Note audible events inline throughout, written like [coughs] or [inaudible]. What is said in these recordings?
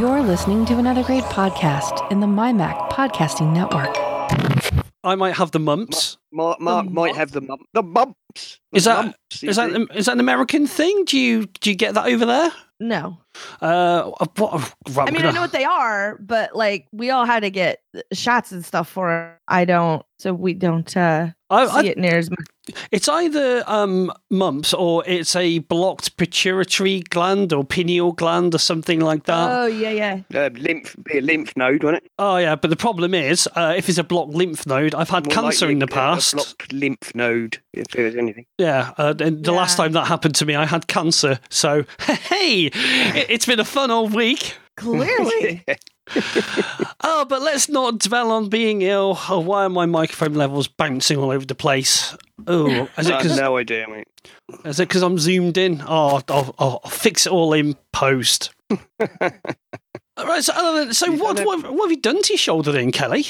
You're listening to another great podcast in the MyMac Podcasting Network. I might have the mumps. Mark, Mark The might have the mum, the mumps. The Is that- mumps, Is that indeed. is that an American thing? Do you do you get that over there? No. Uh, what, right, I mean, I gonna- know what they are, but like we all had to get shots and stuff for it. I don't, so we don't uh, I, see I, it near as much. It's either um, mumps or it's a blocked pituitary gland or pineal gland or something like that. Oh, yeah, yeah. Uh, lymph, be a lymph node, wasn't it? oh yeah, but the problem is, uh, if it's a blocked lymph node, I've had More cancer likely in the a- a past. blocked lymph node, if there was anything. Yeah, uh, and the last time that happened to me, I had cancer. So [laughs] hey, it, it's been a fun old week. Clearly. [laughs] Oh, but let's not dwell on being ill. Oh, why are my microphone levels bouncing all over the place? Oh, is it I have because no idea, mate. is it because I'm zoomed in? Oh, I'll, I'll, I'll fix it all in post. [laughs] all right. So, so what, what what have you done to your shoulder, then, Kelly?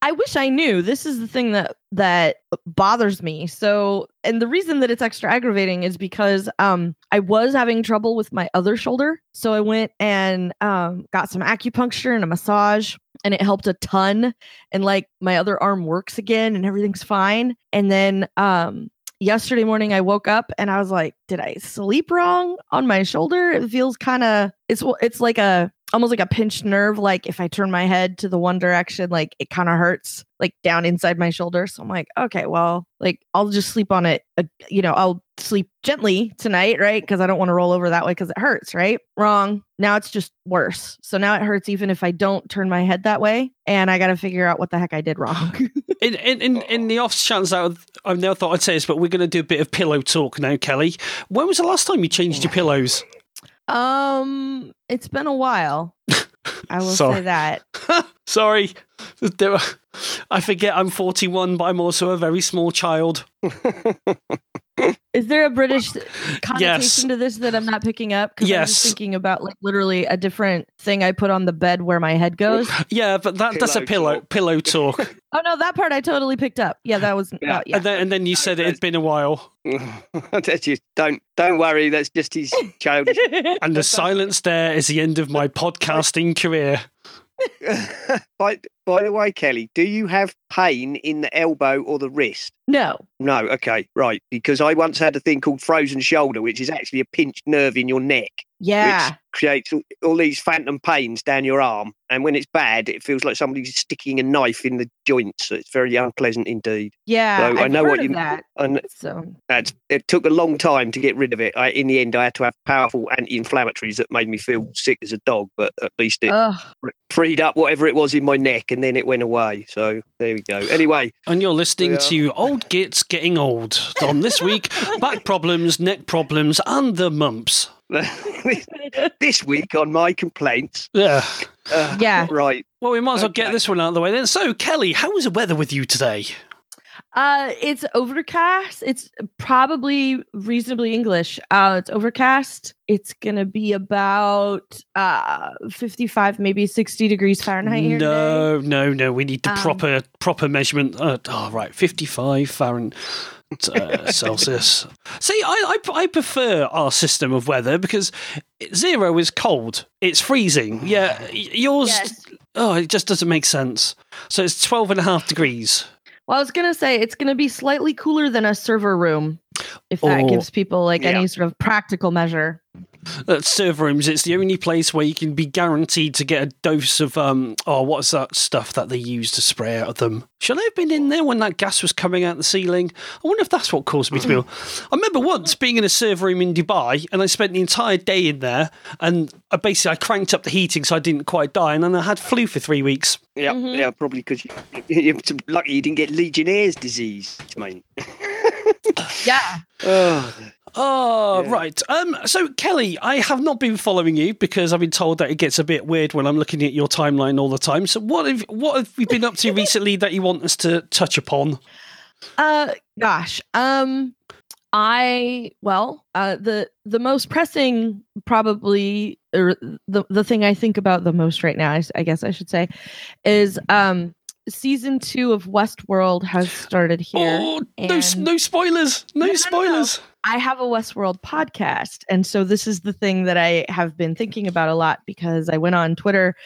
I wish I knew. This is the thing that that bothers me. So, and the reason that it's extra aggravating is because um I was having trouble with my other shoulder. So I went and um got some acupuncture and a massage and it helped a ton and like my other arm works again and everything's fine. And then um yesterday morning I woke up and I was like, did I sleep wrong on my shoulder? It feels kind of it's it's like a almost like a pinched nerve like if I turn my head to the one direction like it kind of hurts like down inside my shoulder. So I'm like, okay, well, like I'll just sleep on it, uh, you know, I'll sleep gently tonight, right? Cuz I don't want to roll over that way cuz it hurts, right? Wrong. Now it's just worse. So now it hurts even if I don't turn my head that way and I got to figure out what the heck I did wrong. [laughs] In in in, in the off chance that I've- I've never thought I'd say this, but we're going to do a bit of pillow talk now, Kelly. When was the last time you changed your pillows? um it's been a while. I will Sorry. say that. [laughs] Sorry, I forget I'm 41, but I'm also a very small child. [laughs] Is there a British connotation Yes. to this that I'm not picking up? 'Cause I'm thinking about like literally a different thing I put on the bed where my head goes. Yeah, but that, that's a pillow Pillow pillow talk. [laughs] oh no, that part I totally picked up. Yeah, that was Yeah. uh, yeah. And then and then you said it had been a while, [laughs] That's just, don't don't worry. That's just his childish. [laughs] and the silence there is the end of my podcasting career. by by the way, Kelly, do you have pain in the elbow or the wrist? no. No, okay, right. Because I once had a thing called frozen shoulder, which is actually a pinched nerve in your neck, Yeah. which creates all, all these phantom pains down your arm. And when it's bad, it feels like somebody's sticking a knife in the joints. So it's very unpleasant indeed. Yeah. So I I've know heard what you- that. And So that's, it took a long time to get rid of it. I, in the end, I had to have powerful anti-inflammatories that made me feel sick as a dog. But at least it ugh. freed up whatever it was in my neck, and then it went away. So there we go. Anyway, And you're listening to Old Gits Getting Old. On this week, [laughs] back problems, neck problems, and the mumps. [laughs] this week on my complaints. Yeah. Uh, Yeah. Right. Well, we might as well get this one out of the way then. So, Kelly, how was the weather with you today? Uh it's overcast. It's probably reasonably English. Uh it's overcast. It's gonna be about uh 55, maybe 60 degrees Fahrenheit here. today. No, no, no. We need the Um, proper proper measurement. Uh, oh, right, fifty-five Fahrenheit. Uh, [laughs] Celsius. See, I, I I prefer our system of weather because zero is cold. It's freezing. Yeah, yours. Yes. Oh, it just doesn't make sense. So it's 12 and a half degrees. Well, I was gonna say it's gonna be slightly cooler than a server room, if that Oh, gives people like yeah. any sort of practical measure. At server rooms, it's the only place where you can be guaranteed to get a dose of um. Oh, what's that stuff that they use to spray out of them? Should I have been in there when that gas was coming out the ceiling? I wonder if that's what caused me to be. [laughs] ill. I remember once being in a server room in Dubai, and I spent the entire day in there, and I basically I cranked up the heating so I didn't quite die, and then I had flu for three weeks. Yeah, Mhm. yeah, probably because you, you're lucky you didn't get Legionnaire's disease, mate. [laughs] Yeah. Oh, Oh, Yeah. right. Um, so Kelly, I have not been following you because I've been told that it gets a bit weird when I'm looking at your timeline all the time. So what have what have you been up to recently that you want us to touch upon? Uh gosh. Um I well, uh the the most pressing probably or the the thing I think about the most right now, I guess I should say, is um season 2 of Westworld has started here. Oh, no, no spoilers, no, No, no, no, no. spoilers. I have a Westworld podcast. And so this is the thing that I have been thinking about a lot because I went on Twitter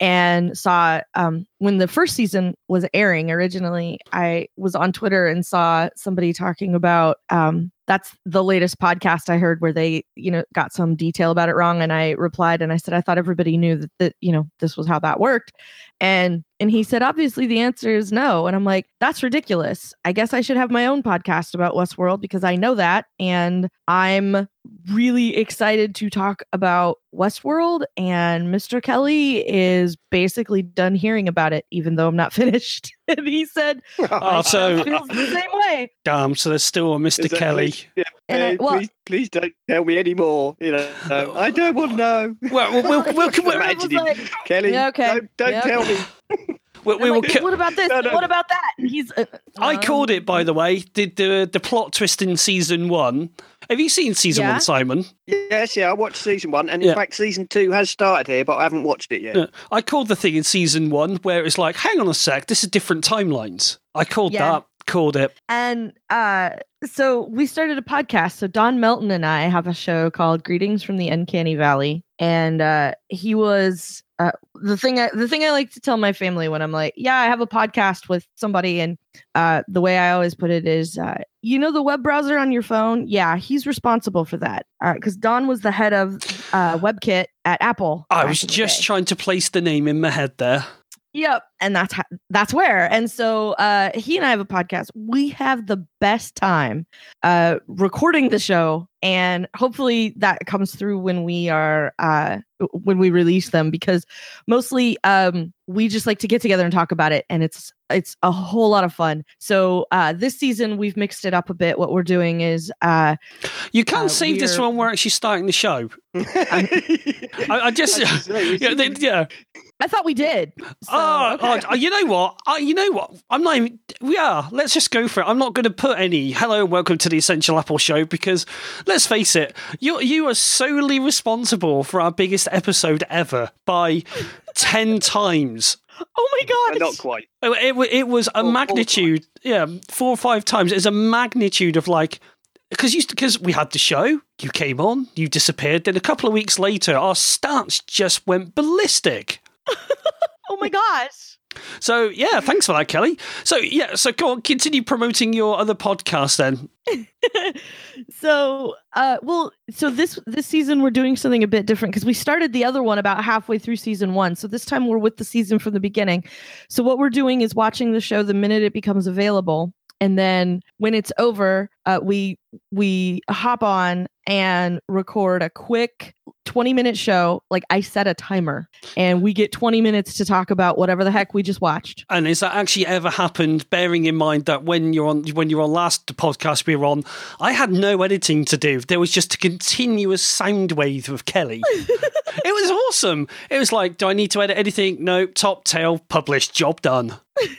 and saw um, when the first season was airing originally, I was on Twitter and saw somebody talking about um, that's the latest podcast I heard where they, you know, got some detail about it wrong. And I replied and I said, I thought everybody knew that, that you know, this was how that worked. And and he said, obviously the answer is no. And I'm like, that's ridiculous. I guess I should have my own podcast about Westworld because I know that. And I'm really excited to talk about Westworld. And Mr. Kelly is basically done hearing about it, even though I'm not [laughs] finished. and he said, [laughs] Oh, so feels the same way. damn. So there's still a Mr. Is that- Kelly. Yeah, And I- well- please, please don't tell me anymore. You know, um, I don't want to know. Well, we'll, we'll, we'll, [laughs] Imagine we'll, I was him. like, Kelly, Yeah, okay. don't, don't Yeah, tell okay. me. we'll, [laughs] I'm we like, ki- what about this? No, no. What about that? And he's. Uh, I um, called it, by the way. Did the the plot twist in season one? Have you seen season Yeah. one, Simon? Yes, yeah, I watched season one, and in Yeah. fact, season two has started here, but I haven't watched it yet. Yeah. I called the thing in season one where it's like, hang on a sec, this is different timelines. I called Yeah. that, called it. And uh, so we started a podcast. So Don Melton and I have a show called Greetings from the Uncanny Valley, and uh, he was uh, the thing. I, the thing I like to tell my family when I'm like, "Yeah, I have a podcast with somebody," and uh, the way I always put it is, uh, "You know, the web browser on your phone. Yeah, he's responsible for that because Don was the head of uh, WebKit at Apple. I was just trying to place the name in my head there. Yep, and that's how, that's where. And so uh he and I have a podcast. We have the best time uh recording the show and hopefully that comes through when we are uh when we release them because mostly um we just like to get together and talk about it and it's it's a whole lot of fun. So uh this season we've mixed it up a bit. What we're doing is uh You can't Uh, save this one. We're actually starting the show. [laughs] I, I just, [laughs] As [laughs] you say, we yeah, they- yeah. I thought we did. So, oh, okay. oh, you know what? Uh, you know what? I'm not even. We are. Let's just go for it. I'm not going to put any "Hello and welcome to the Essential Apple Show" because let's face it, you you are solely responsible for our biggest episode ever by [laughs] ten times. Oh my Uh, god. Not quite. Oh, It, wa- it was a Four- four magnitude, yeah, four or five times. It's a magnitude of like because you because we had the show, you came on, you disappeared. Then a couple of weeks later, our stats just went ballistic. [laughs] Oh my gosh. So yeah, thanks for that, Kelly. So yeah, so go on, continue promoting your other podcast then. [laughs] so uh well so this this season we're doing something a bit different because we started the other one about halfway through season one so this time we're with the season from the beginning so what we're doing is watching the show the minute it becomes available and then when it's over uh, we we hop on and record a quick 20 minute show like i set a timer and we get 20 minutes to talk about whatever the heck we just watched And has that actually ever happened? Bearing in mind that when you're on when you're on last podcast we were on, I had no editing to do. There was just a continuous sound wave of Kelly. [laughs] it was awesome. It was like, do I need to edit anything? No. Top tail published. Job done. [laughs]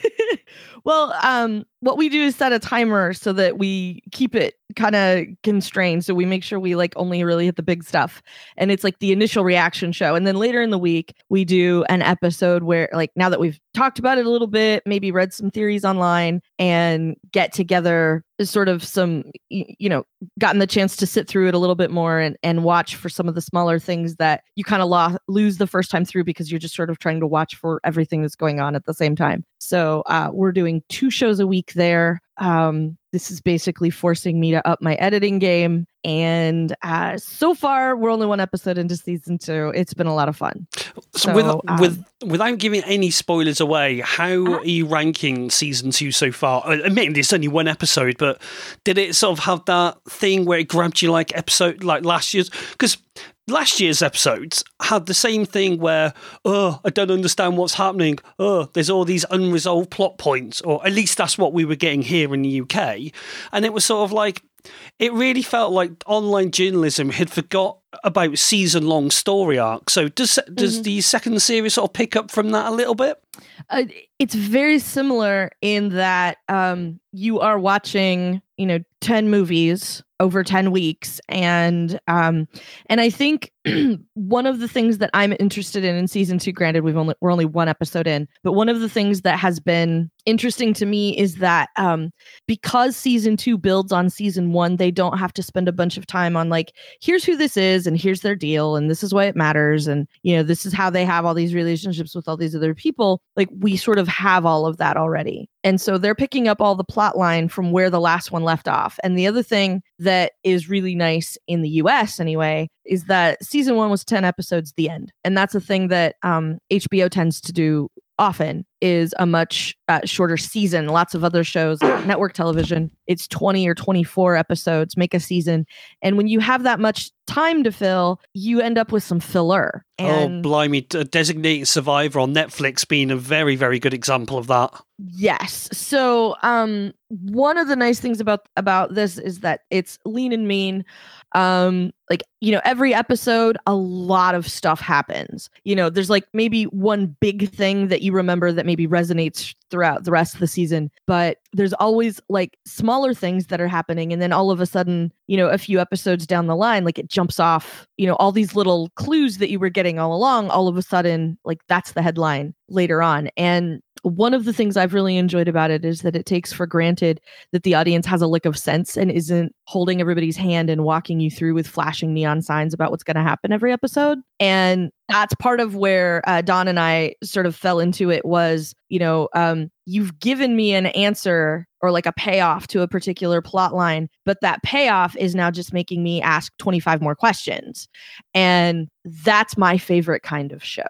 Well, um, what we do is set a timer so that we keep it kind of constrained. So we make sure we like only really hit the big stuff. And it's like the initial reaction show. And then later in the week, we do an episode where, like, now that we've talked about it a little bit, maybe read some theories online and get together sort of some, you know, gotten the chance to sit through it a little bit more and, and watch for some of the smaller things that you kind of lo- lose the first time through because you're just sort of trying to watch for everything that's going on at the same time. So uh, we're doing two shows a week there. Um, this is basically forcing me to up my editing game. And uh, so far, we're only one episode into season two. It's been a lot of fun. So, with um, with without giving any spoilers away, how Uh-huh. are you ranking season two so far? Uh, Admitting it's only one episode, but did it sort of have that thing where it grabbed you like episode like last year's? Because last year's episodes had the same thing where oh I don't understand what's happening. Oh, there's all these unresolved plot points, or at least that's what we were getting here in the UK, and it was sort of like it really felt like online journalism had forgot about season long story arcs. So does does Mhm. the second series sort of pick up from that a little bit? Uh, it's very similar in that um, you are watching, you know, 10 movies over 10 weeks and um and i think [clears throat] one of the things that i'm interested in in season 2 granted we've only we're only one episode in but one of the things that has been interesting to me is that um because season 2 builds on season 1 they don't have to spend a bunch of time on like here's who this is and here's their deal and this is why it matters and you know this is how they have all these relationships with all these other people like we sort of have all of that already and so they're picking up all the plot line from where the last one left off. And the other thing that is really nice in the US anyway is that season one was 10 episodes, the end. And that's a thing that um, HBO tends to do often is a much uh, shorter season. Lots of other shows, [coughs] network television, it's 20 or 24 episodes, make a season. And when you have that much time to fill, you end up with some filler. oh, blimey. D- Designated Survivor on Netflix being a very, very good example of that. Yes. So, um, one of the nice things about about this is that it's lean and mean. Um, like you know, every episode, a lot of stuff happens. You know, there's like maybe one big thing that you remember that maybe resonates throughout the rest of the season, but there's always like smaller things that are happening, and then all of a sudden, you know, a few episodes down the line, like it jumps off. You know, all these little clues that you were getting all along, all of a sudden, like that's the headline later on, and one of the things I've really enjoyed about it is that it takes for granted that the audience has a lick of sense and isn't holding everybody's hand and walking you through with flashing neon signs about what's going to happen every episode. And that's part of where uh, Don and I sort of fell into it was, you know, um, you've given me an answer or like a payoff to a particular plot line, but that payoff is now just making me ask 25 more questions. And that's my favorite kind of show.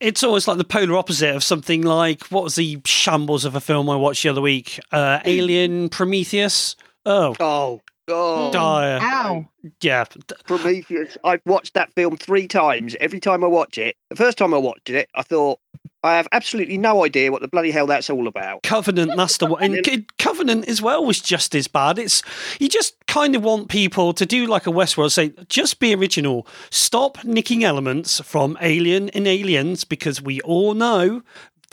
It's always like the polar opposite of something like what was the shambles of a film I watched the other week? Uh, Alien Prometheus. Oh, Oh, oh, dire. Ow. Yeah. Prometheus. I've watched that film three times. Every time I watch it, the first time I watched it, I thought, I have absolutely no idea what the bloody hell that's all about. Covenant, that's the one. And [laughs] Covenant as well was just as bad. It's you just kind of want people to do like a Westworld, say just be original. Stop nicking elements from Alien and Aliens because we all know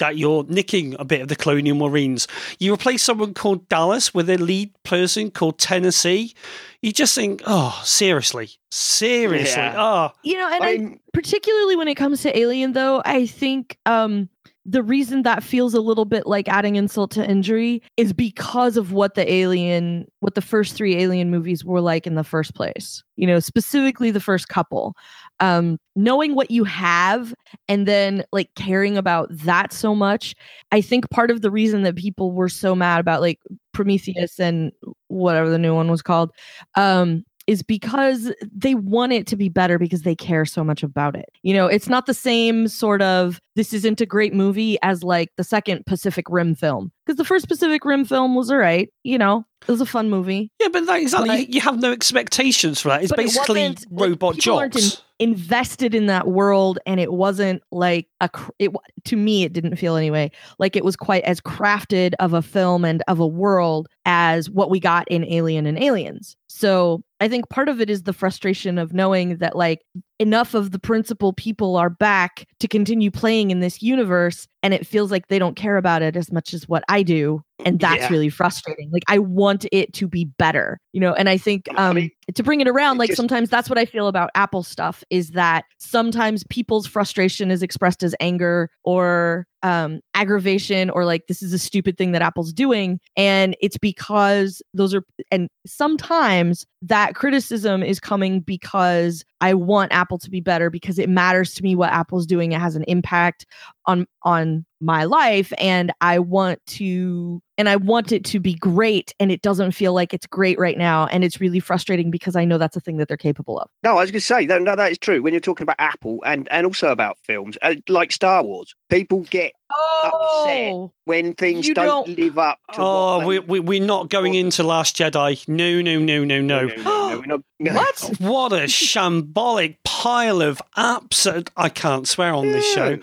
that you're nicking a bit of the Colonial Marines. You replace someone called Dallas with a lead person called Tennessee. You just think, oh, seriously, seriously, Yeah. oh, You know, and I, particularly when it comes to Alien, though, I think um, the reason that feels a little bit like adding insult to injury is because of what the Alien, what the first three Alien movies were like in the first place. You know, specifically the first couple. Um, knowing what you have and then like caring about that so much, I think part of the reason that people were so mad about like Prometheus and whatever the new one was called um is because they want it to be better because they care so much about it. You know, it's not the same sort of this isn't a great movie as like the second Pacific Rim film. Because the first Pacific Rim film was all right, you know, it was a fun movie. yeah, but that, exactly, But- you, you have no expectations for that. It's it basically wasn't- robot aren't in- invested in that world and it wasn't like a it to me it didn't feel anyway like it was quite as crafted of a film and of a world as what we got in Alien and Aliens. So, I think part of it is the frustration of knowing that like enough of the principal people are back to continue playing in this universe and it feels like they don't care about it as much as what I do and that's Yeah. really frustrating. Like I want it to be better, you know, and I think I um mean, to bring it around it like just- sometimes that's what I feel about Apple stuff is that sometimes people's frustration is expressed as anger or um aggravation or like this is a stupid thing that Apple's doing and it's because those are and sometimes that criticism is coming because I want Apple to be better because it matters to me what Apple's doing. It has an impact on on my life and I want to and I want it to be great and it doesn't feel like it's great right now and it's really frustrating because I know that's a thing that they're capable of. No, I was going to say, no, no, that is true. When you're talking about Apple and, and also about films, uh, like Star Wars, people get Oh, when things don't, don't- live up to Oh, what we, they- we, we're not going into Last Jedi. No, no, no, no, no. no, no, no, we're no. What? [laughs] What a shambolic pile of absolute. I can't swear on this show.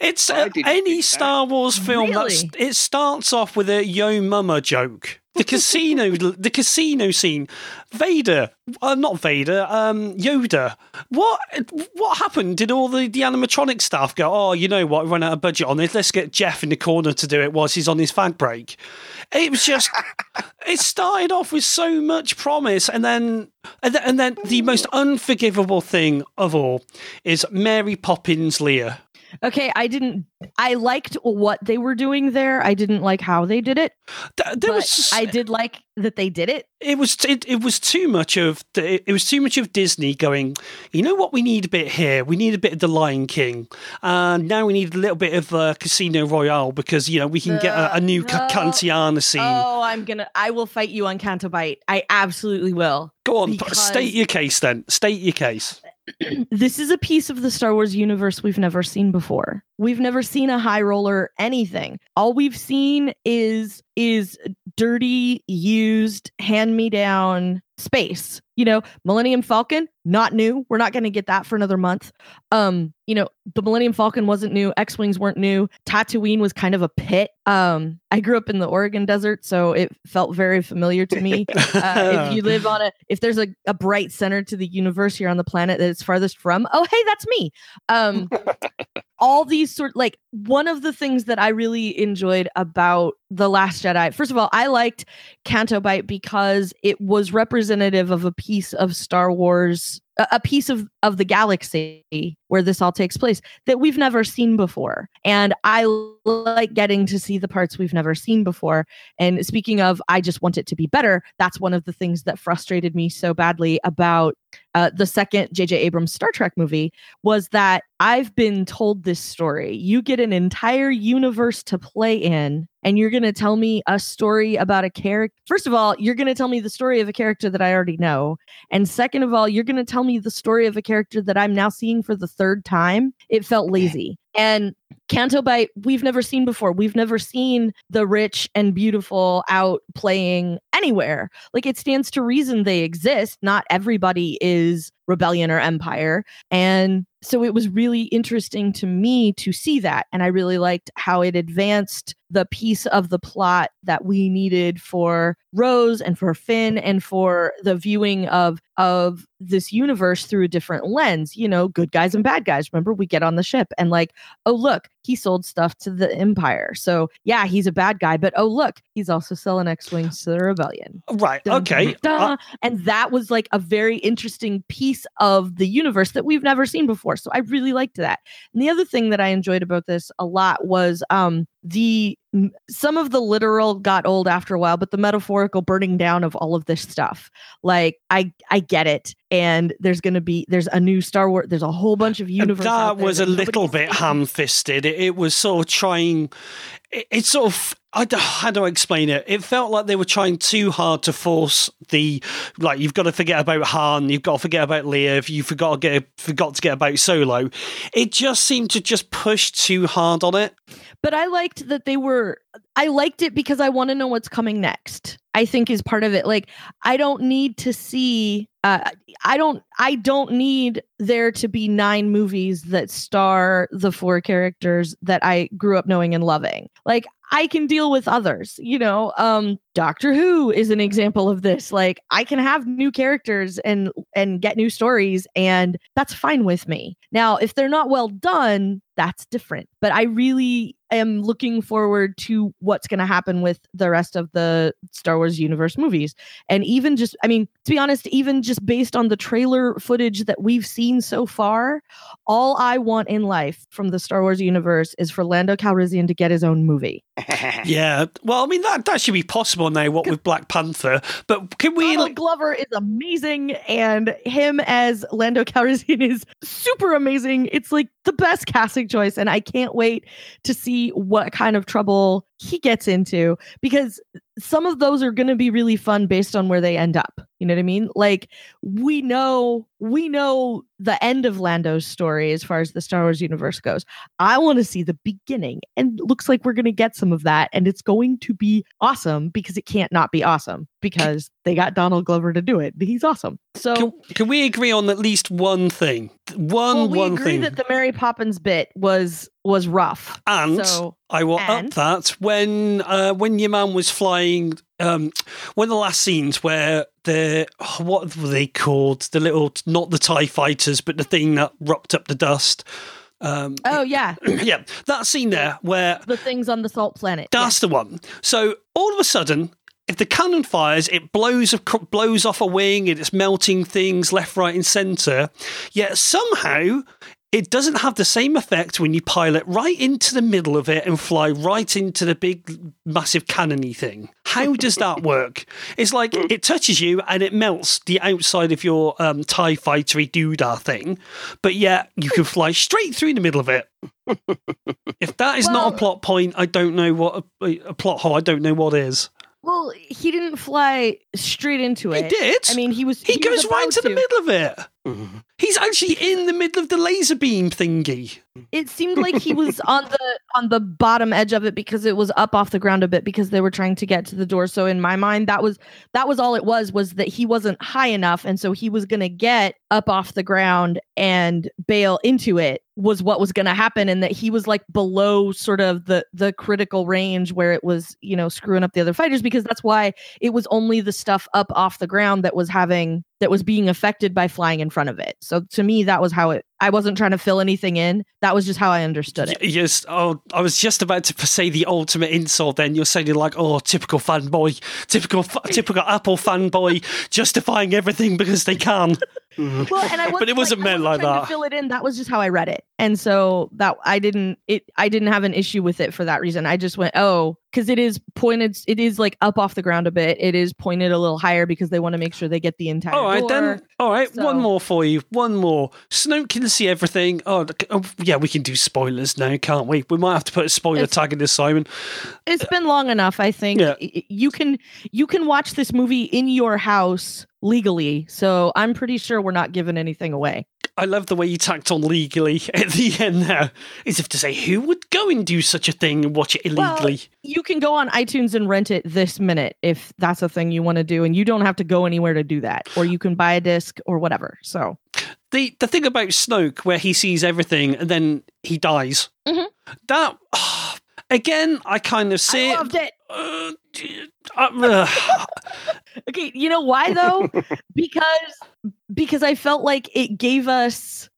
It's uh, any. Star Wars film that's Really? it starts off with a Yo Mama joke. The [laughs] casino, the casino scene. Vader, uh, not Vader, um, Yoda. What what happened? Did all the, the animatronic staff go? Oh, you know what? We ran out of budget on this. Let's get Jeff in the corner to do it whilst he's on his fag break. It was just. [laughs] it started off with so much promise, and then and then, and then the most unforgivable thing of all is Mary Poppins Leia. Okay, I didn't. I liked what they were doing there. I didn't like how they did it. Th- there was I did like that they did it. it was it, it was too much of the, it was too much of Disney going. You know what? We need a bit here. We need a bit of the Lion King, and now we need a little bit of uh, Casino Royale because you know we can get a, a new No. Cantina scene. Oh, I'm gonna. I will fight you on Canto Bight. I absolutely will. Go on, because- state your case then. State your case. [clears throat] this is a piece of the Star Wars universe we've never seen before. We've never seen a high roller anything. All we've seen is is dirty, used, hand me down space. You know, Millennium Falcon, not new. We're not going to get that for another month. Um, you know, the Millennium Falcon wasn't new. X-wings weren't new. Tatooine was kind of a pit. Um, I grew up in the Oregon desert, so it felt very familiar to me. [laughs] uh, if you live on a if there's a, a bright center to the universe here on the planet that it's farthest from oh hey that's me um [laughs] all these sort like one of the things that i really enjoyed about the last jedi first of all i liked canto bight because it was representative of a piece of star wars a piece of of the galaxy where this all takes place that we've never seen before and i like getting to see the parts we've never seen before and speaking of, I just want it to be better. That's one of the things that frustrated me so badly about uh, the second J.J. Abrams Star Trek movie was that I've been told this story. You get an entire universe to play in, and you're going to tell me a story about a character. First of all, you're going to tell me the story of a character that I already know. And second of all, you're going to tell me the story of a character that I'm now seeing for the third time. It felt lazy. And Canto Bight, we've never seen before. We've never seen the rich and beautiful out playing anywhere. Like it stands to reason they exist. Not everybody is rebellion or empire. And so it was really interesting to me to see that. And I really liked how it advanced the piece of the plot that we needed for Rose and for Finn and for the viewing of of this universe through a different lens, you know, good guys and bad guys. Remember, we get on the ship and like, oh look, he sold stuff to the Empire. So yeah, he's a bad guy, but oh look, he's also selling X-wings to the rebellion. Right. Dun, Okay. dun, dun. Uh, and that was like a very interesting piece of the universe that we've never seen before. So I really liked that. And the other thing that I enjoyed about this a lot was um the some of the literal got old after a while, but the metaphorical burning down of all of this stuff. Like I I get it. And there's gonna be there's a new Star Wars, there's a whole bunch of universe. that was a little bit ham-fisted. It, it was sort of trying. It, it's sort of. I don't, how do I explain it? It felt like they were trying too hard to force the like. You've got to forget about Han. You've got to forget about Leia. If you forgot to get forgot to get about Solo, it just seemed to just push too hard on it. but I liked that they were I liked it because I want to know what's coming next. I think is part of it. Like I don't need to see uh I don't I don't need there to be nine movies that star the four characters that I grew up knowing and loving. Like I can deal with others, you know. Um Doctor Who is an example of this. Like I can have new characters and and get new stories and that's fine with me. Now, if they're not well done, that's different. But I really am looking forward to what's going to happen with the rest of the Star Wars universe movies. And even just, I mean, to be honest, even just based on the trailer footage that we've seen so far, all I want in life from the Star Wars universe is for Lando Calrissian to get his own movie. [laughs] Yeah. Well, I mean that that should be possible now. What with Black Panther, but can we? Donald like, Glover is amazing, and him as Lando Calrissian is super amazing. It's like the best casting choice, and I can't wait to see what kind of trouble he gets into because some of those are going to be really fun based on where they end up. You know what I mean? Like we know we know the end of Lando's story as far as the Star Wars universe goes. I want to see the beginning, and looks like we're going to get some of that, and it's going to be awesome because it can't not be awesome because they got Donald Glover to do it. He's awesome. So can, can we agree on at least one thing? One well, we one agree thing. that the Mary Poppins bit was was rough. and so I will And? up that when uh, when your man was flying. Um, one of the last scenes where the oh, what were they called? The little not the Tie fighters, but the thing that rocked up the dust. Um, Oh yeah, [clears throat] yeah, that scene there where the things on the salt planet. Yeah. that's the one. So all of a sudden, if the cannon fires, it blows blows off a wing and it's melting things left, right, and centre. Yet somehow it doesn't have the same effect when you pilot right into the middle of it and fly right into the big, massive cannony thing. How does that work? It's like it touches you and it melts the outside of your um, TIE fightery doodah thing, but yet you can fly straight through the middle of it. if that is not a plot point, I don't know what a, a plot hole. I don't know what is. Well, he didn't fly straight into it. He did. I mean, he was. he, was goes right about to the middle of it. [laughs] He's actually in the middle of the laser beam thingy. It seemed like he was on the [laughs] on the bottom edge of it because it was up off the ground a bit because they were trying to get to the door. So in my mind, that was that was all it was was that he wasn't high enough, and so he was gonna get up off the ground and bail into it was what was gonna happen, and that he was like below sort of the the critical range where it was you know screwing up the other fighters because that's why it was only the stuff up off the ground that was having that was being affected by flying in front of it. So to me, that was how it. I wasn't trying to fill anything in. That was just how I understood it. Yes. Oh, I was just about to say the ultimate insult. Then you're saying like, oh, typical fanboy, typical, typical Apple fanboy, justifying everything because they can. Mm-hmm. Well, and I [laughs] wasn't, it wasn't I meant like that. Fill it in. That was just how I read it, and so that I didn't. It. I didn't have an issue with it for that reason. I just went, oh, because it is pointed. It is like up off the ground a bit. It is pointed a little higher because they want to make sure they get the entire. All right, door. then. All right, one more for you. One more. Snoke can see everything. Oh, oh, yeah, we can do spoilers now, can't we? We might have to put a spoiler It's- tag in this, Simon. It's been long enough. I think Yeah. You can you can watch this movie in your house legally. So I'm pretty sure we're not giving anything away. I love the way you tacked on legally [laughs] at the end there, as if to say, who would go and do such a thing and watch it Well, illegally? You can go on iTunes and rent it this minute if that's a thing you want to do, and you don't have to go anywhere to do that, or you can buy a disc or whatever. So the the thing about Snoke, where he sees everything and then he dies, mm-hmm. that [sighs] again, I kind of see I it. loved it. Uh, uh, [laughs] Okay, you know why though? [laughs] because because I felt like it gave us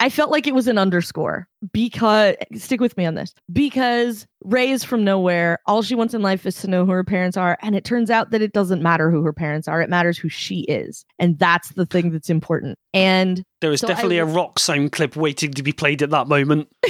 I felt like it was an underscore because stick with me on this. Because Rey is from nowhere. All she wants in life is to know who her parents are and it turns out that it doesn't matter who her parents are. It matters who she is. And that's the thing that's important. And there was So definitely a rock sound clip waiting to be played at that moment. [laughs] [laughs]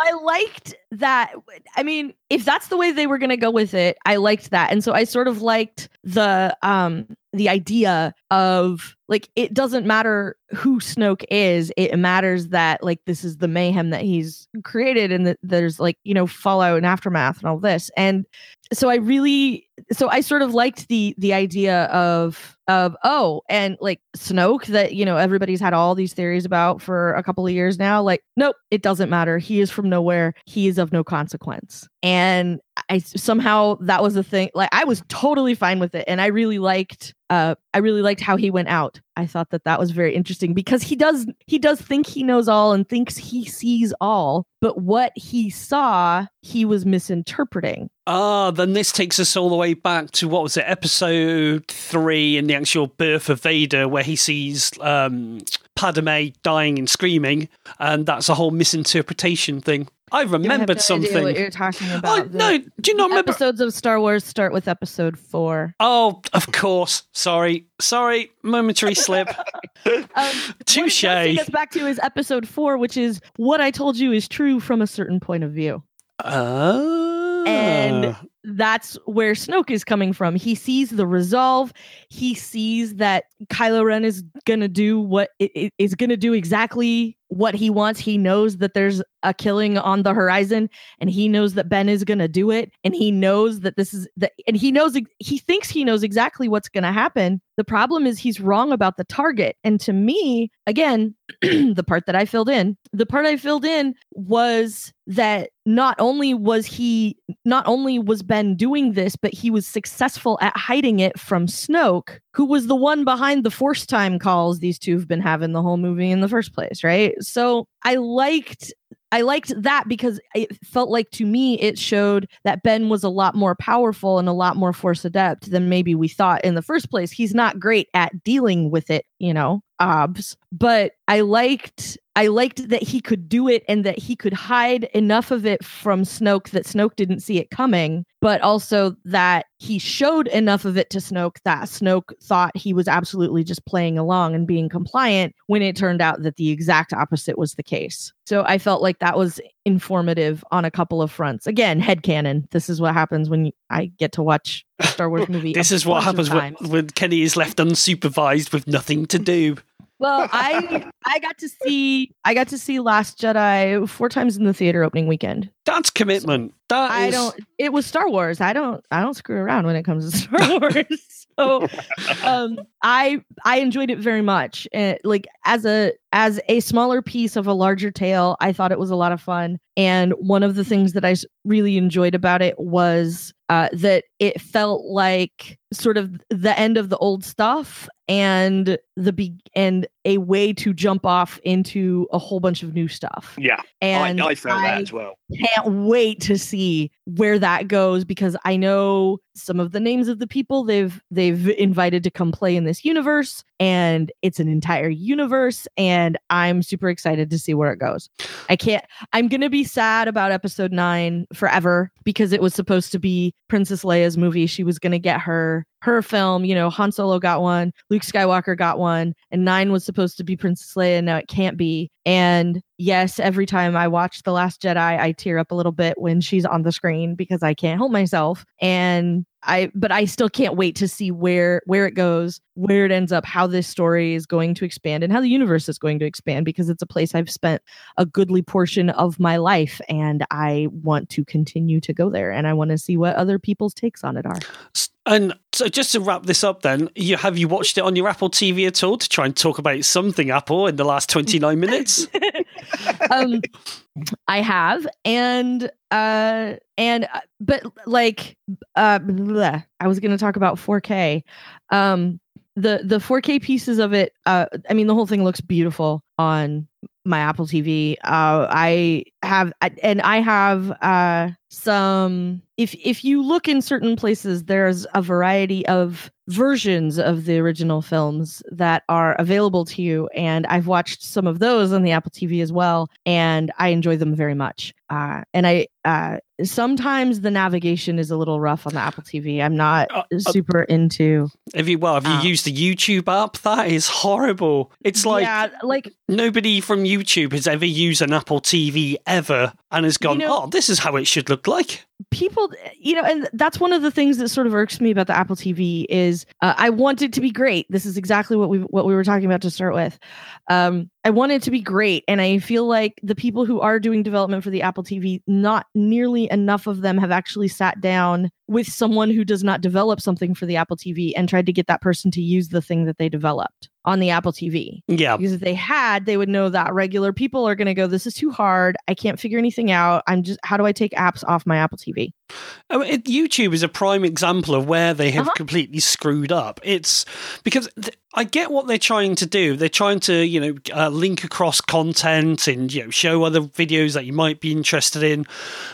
I liked that. I mean, if that's the way they were going to go with it, I liked that. And so I sort of liked the um the idea of like it doesn't matter who Snoke is, it matters that like this is the mayhem that he's created and that there's like, you know, fallout and aftermath and all this. And so I really so I sort of liked the the idea of of oh and like Snoke that you know everybody's had all these theories about for a couple of years now like nope it doesn't matter. He is from nowhere. He is of no consequence. And I somehow that was a thing like I was totally fine with it. And I really liked uh I really liked how he went out. I thought that that was very interesting because he does he does think he knows all and thinks he sees all but what he saw he was misinterpreting. Ah, then this takes us all the way back to what was it, episode three, in the actual birth of Vader, where he sees um, Padme dying and screaming, and that's a whole misinterpretation thing. I remembered no something. what you're talking Oh about. The- no! Do you not remember? Episodes of Star Wars start with episode four. Oh, of course. Sorry, sorry. Momentary slip. [laughs] Um, Touche. What it does take us back to is episode four, which is what I told you is true from a certain point of view. Ah. And- That's where Snoke is coming from. He sees the resolve. He sees that Kylo Ren is gonna do what it, it is gonna do exactly what he wants. He knows that there's a killing on the horizon, and he knows that Ben is gonna do it. And he knows that this is that, and he knows he thinks he knows exactly what's gonna happen. The problem is he's wrong about the target. And to me, again, [clears throat] the part that I filled in, the part I filled in was that not only was he not only was Ben doing this, but he was successful at hiding it from Snoke, who was the one behind the force time calls these two have been having the whole movie in the first place, right? So I liked I liked that because it felt like to me it showed that Ben was a lot more powerful and a lot more force adept than maybe we thought in the first place. He's not great at dealing with it, you know, obs, but I liked I liked that he could do it and that he could hide enough of it from Snoke that Snoke didn't see it coming, but also that he showed enough of it to Snoke that Snoke thought he was absolutely just playing along and being compliant when it turned out that the exact opposite was the case. So I felt like that was informative on a couple of fronts. Again, head headcanon. This is what happens when I get to watch a Star Wars [laughs] movie. this is what happens when, when Kenny is left unsupervised with nothing to do. Well, I [laughs] I got to see I got to see Last Jedi four times in the theater opening weekend. That's commitment. That I is- don't. It was Star Wars. I don't. I don't screw around when it comes to [laughs] Star Wars. [laughs] so, um, I I enjoyed it very much. And like as a as a smaller piece of a larger tale, I thought it was a lot of fun. And one of the things that I really enjoyed about it was uh, that it felt like sort of the end of the old stuff and the be and a way to jump off into a whole bunch of new stuff. Yeah, And I, I felt that as well. can't wait to see where that goes because I know some of the names of the people they've they've invited to come play in this universe and it's an entire universe and I'm super excited to see where it goes. I can't I'm going to be sad about episode 9 forever because it was supposed to be Princess Leia's movie. She was going to get her her film, you know, Han Solo got one, Luke Skywalker got one, and 9 was supposed to be Princess Leia, now it can't be. And yes, every time I watch The Last Jedi, I tear up a little bit when she's on the screen because I can't help myself. And I but I still can't wait to see where where it goes, where it ends up, how this story is going to expand and how the universe is going to expand because it's a place I've spent a goodly portion of my life and I want to continue to go there and I want to see what other people's takes on it are. And so, just to wrap this up, then, you have you watched it on your Apple TV at all to try and talk about something Apple in the last twenty nine [laughs] minutes? um i have and uh and uh, but like uh bleh, i was going to talk about 4k um the the 4k pieces of it uh i mean the whole thing looks beautiful on my apple tv uh i have and i have uh some if if you look in certain places there's a variety of versions of the original films that are available to you and i've watched some of those on the apple tv as well and i enjoy them very much uh, and i uh, sometimes the navigation is a little rough on the apple tv i'm not Uh, uh, super into Have you well? Have you Um, used the YouTube app? That is horrible. It's like yeah like nobody from YouTube has ever used an Apple TV ever and has gone, know- "Oh, this is how it should look like." people you know and that's one of the things that sort of irks me about the apple tv is uh, i want it to be great. This is exactly what we what we were talking about to start with. Um i want it to be great and i feel like the people who are doing development for the apple tv not nearly enough of them have actually sat down with someone who does not develop something for the apple tv and tried to get that person to use the thing that they developed on the apple tv Yeah, because if they had they would know that regular people are going to go this is too hard i can't figure anything out i'm just how do i take apps off my apple tv I mean, YouTube is a prime example of where they have Uh-huh. completely screwed up. It's because th- I get what they're trying to do. They're trying to, you know, uh, link across content and you know show other videos that you might be interested in.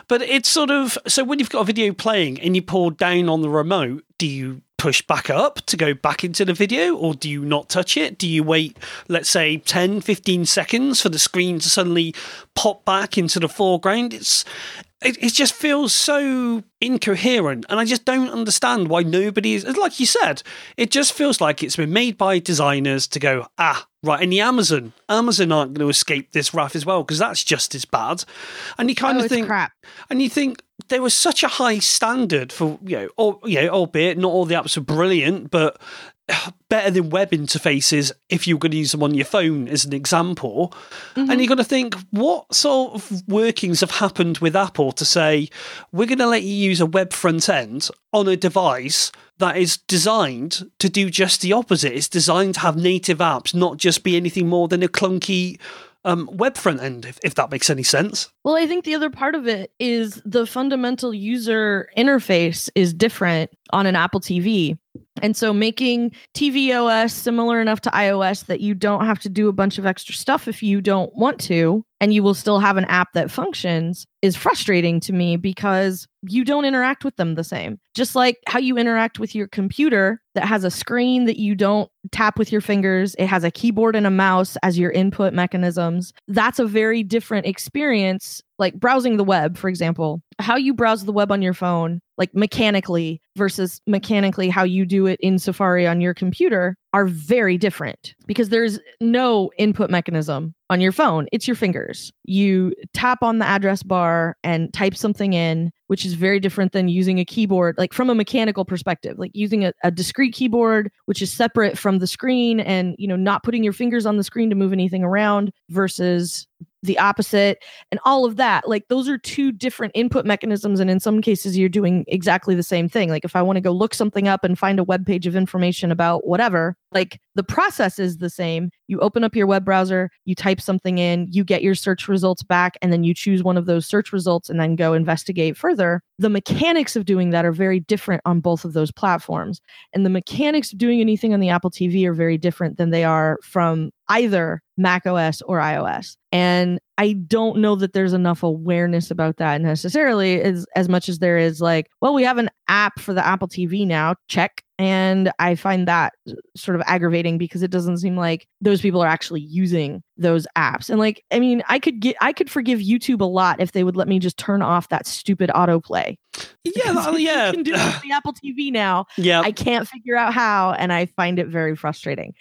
But it's sort of so when you've got a video playing and you pull down on the remote, do you push back up to go back into the video or do you not touch it? Do you wait, let's say 10, 15 seconds for the screen to suddenly pop back into the foreground? It's it, it just feels so incoherent and i just don't understand why nobody is like you said it just feels like it's been made by designers to go ah right and the amazon amazon aren't going to escape this wrath as well because that's just as bad. And you kind oh, of think crap. and you think there was such a high standard for you know or you know albeit not all the apps are brilliant but better than web interfaces if you're going to use them on your phone as an example. And you're going to think what sort of workings have happened with apple to say we're going to let you use a web front end on a device that is designed to do just the opposite? It's designed to have native apps not just be anything more than a clunky um, web front end if, if that makes any sense. Well, I think the other part of it is the fundamental user interface is different on an Apple TV. And so making tvOS similar enough to iOS that you don't have to do a bunch of extra stuff if you don't want to and you will still have an app that functions is frustrating to me because you don't interact with them the same. Just like how you interact with your computer that has a screen that you don't tap with your fingers, it has a keyboard and a mouse as your input mechanisms. That's a very different experience. Like browsing the web, for example, how you browse the web on your phone, like mechanically versus mechanically how you do it in Safari on your computer are very different because there's no input mechanism on your phone. It's your fingers. You tap on the address bar and type something in, which is very different than using a keyboard, like from a mechanical perspective, like using a, a, discrete keyboard, which is separate from the screen and, you know, not putting your fingers on the screen to move anything around versus the opposite and all of that like those are two different input mechanisms and in some cases you're doing exactly the same thing like if i want to go look something up and find a web page of information about whatever like the process is the same you open up your web browser you type something in you get your search results back and then you choose one of those search results and then go investigate further the mechanics of doing that are very different on both of those platforms and the mechanics of doing anything on the apple tv are very different than they are from either Mac OS or iOS. And I don't know that there's enough awareness about that necessarily as as much as there is like, well, we have an app for the Apple TV now, check. And I find that sort of aggravating because it doesn't seem like those people are actually using those apps. And like, I mean, I could get I could forgive YouTube a lot if they would let me just turn off that stupid autoplay. Yeah, yeah. you can do [sighs] it the Apple TV now. Yeah. I can't figure out how, and I find it very frustrating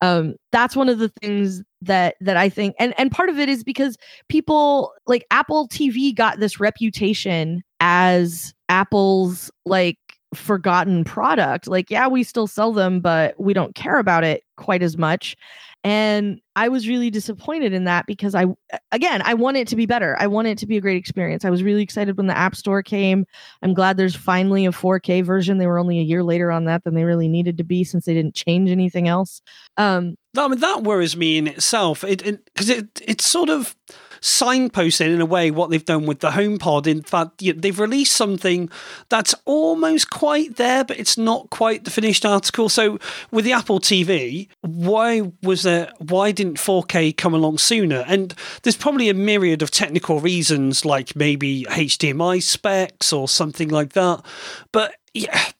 um that's one of the things that that i think and and part of it is because people like apple tv got this reputation as apple's like forgotten product like yeah we still sell them but we don't care about it quite as much and I was really disappointed in that because I, again, I want it to be better. I want it to be a great experience. I was really excited when the App Store came. I'm glad there's finally a 4K version. They were only a year later on that than they really needed to be since they didn't change anything else. Um, I mean, that worries me in itself. It because it, it it's sort of signposting in a way what they've done with the HomePod. In fact, they've released something that's almost quite there, but it's not quite the finished article. So with the Apple TV, why was there? Why didn't 4K come along sooner? And there's probably a myriad of technical reasons, like maybe HDMI specs or something like that. But yeah,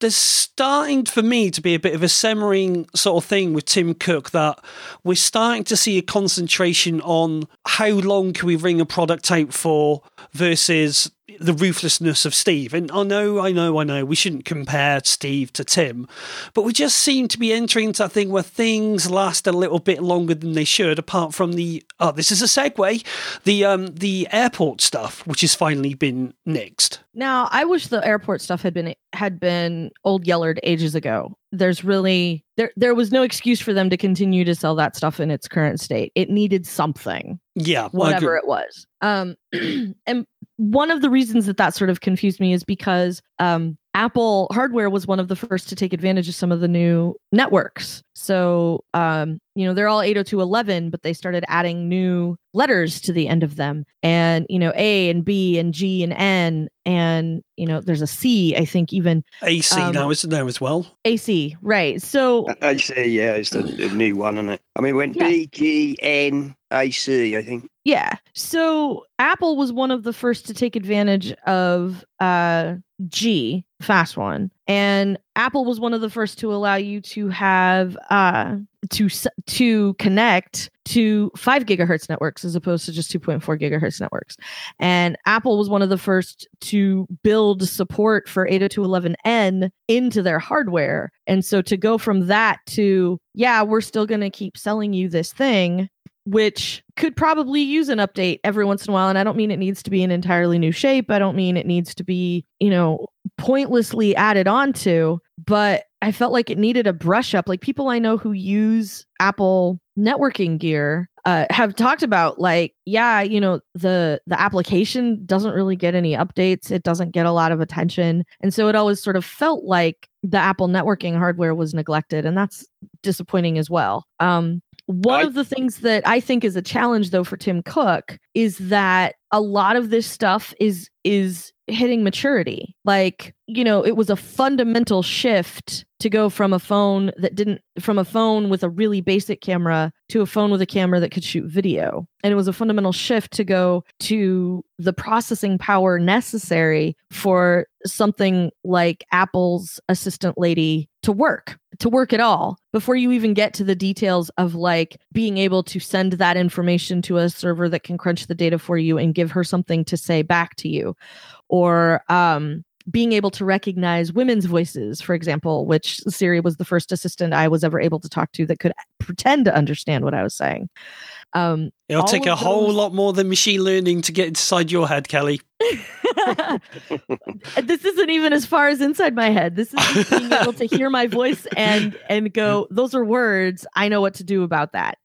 there's starting for me to be a bit of a simmering sort of thing with Tim Cook that we're starting to see a concentration on how long can we bring a product out for versus the ruthlessness of Steve. And I know, I know, I know, we shouldn't compare Steve to Tim, but we just seem to be entering into that thing where things last a little bit longer than they should, apart from the, oh, this is a segue, the, um, the airport stuff, which has finally been nixed. Now, I wish the airport stuff had been, had been old yellered ages ago there's really there there was no excuse for them to continue to sell that stuff in its current state. It needed something. Yeah, whatever it was. Um [clears throat] and one of the reasons that that sort of confused me is because um Apple hardware was one of the first to take advantage of some of the new networks. So, um, you know, they're all 802.11, but they started adding new letters to the end of them. And, you know, A and B and G and N. And, you know, there's a C, I think, even. AC um, now, isn't there as well? AC, right. So. AC, yeah, it's the, the new one, isn't it? I mean, when yeah. B, G, N, AC, I think. Yeah. So Apple was one of the first to take advantage of uh, G, fast one, and Apple was one of the first to allow you to have uh, to to connect to five gigahertz networks as opposed to just 2.4 gigahertz networks. And Apple was one of the first to build support for 802.11n into their hardware. And so to go from that to yeah, we're still going to keep selling you this thing which could probably use an update every once in a while. And I don't mean it needs to be an entirely new shape. I don't mean it needs to be, you know, pointlessly added on to, but I felt like it needed a brush up. Like people I know who use Apple networking gear uh, have talked about like yeah you know the the application doesn't really get any updates it doesn't get a lot of attention and so it always sort of felt like the apple networking hardware was neglected and that's disappointing as well um one I, of the things that I think is a challenge, though, for Tim Cook is that a lot of this stuff is is hitting maturity. Like, you know, it was a fundamental shift to go from a phone that didn't from a phone with a really basic camera to a phone with a camera that could shoot video. And it was a fundamental shift to go to the processing power necessary for something like Apple's assistant lady to work, to work at all before you even get to the details of like being able to send that information to a server that can crunch the data for you and give her something to say back to you or um, being able to recognize women's voices, for example, which Siri was the first assistant I was ever able to talk to that could pretend to understand what I was saying. Um, It'll take a of whole lot more than machine learning to get inside your head, Kelly. [laughs] this isn't even as far as inside my head. This is being able to hear my voice and and go, those are words. I know what to do about that.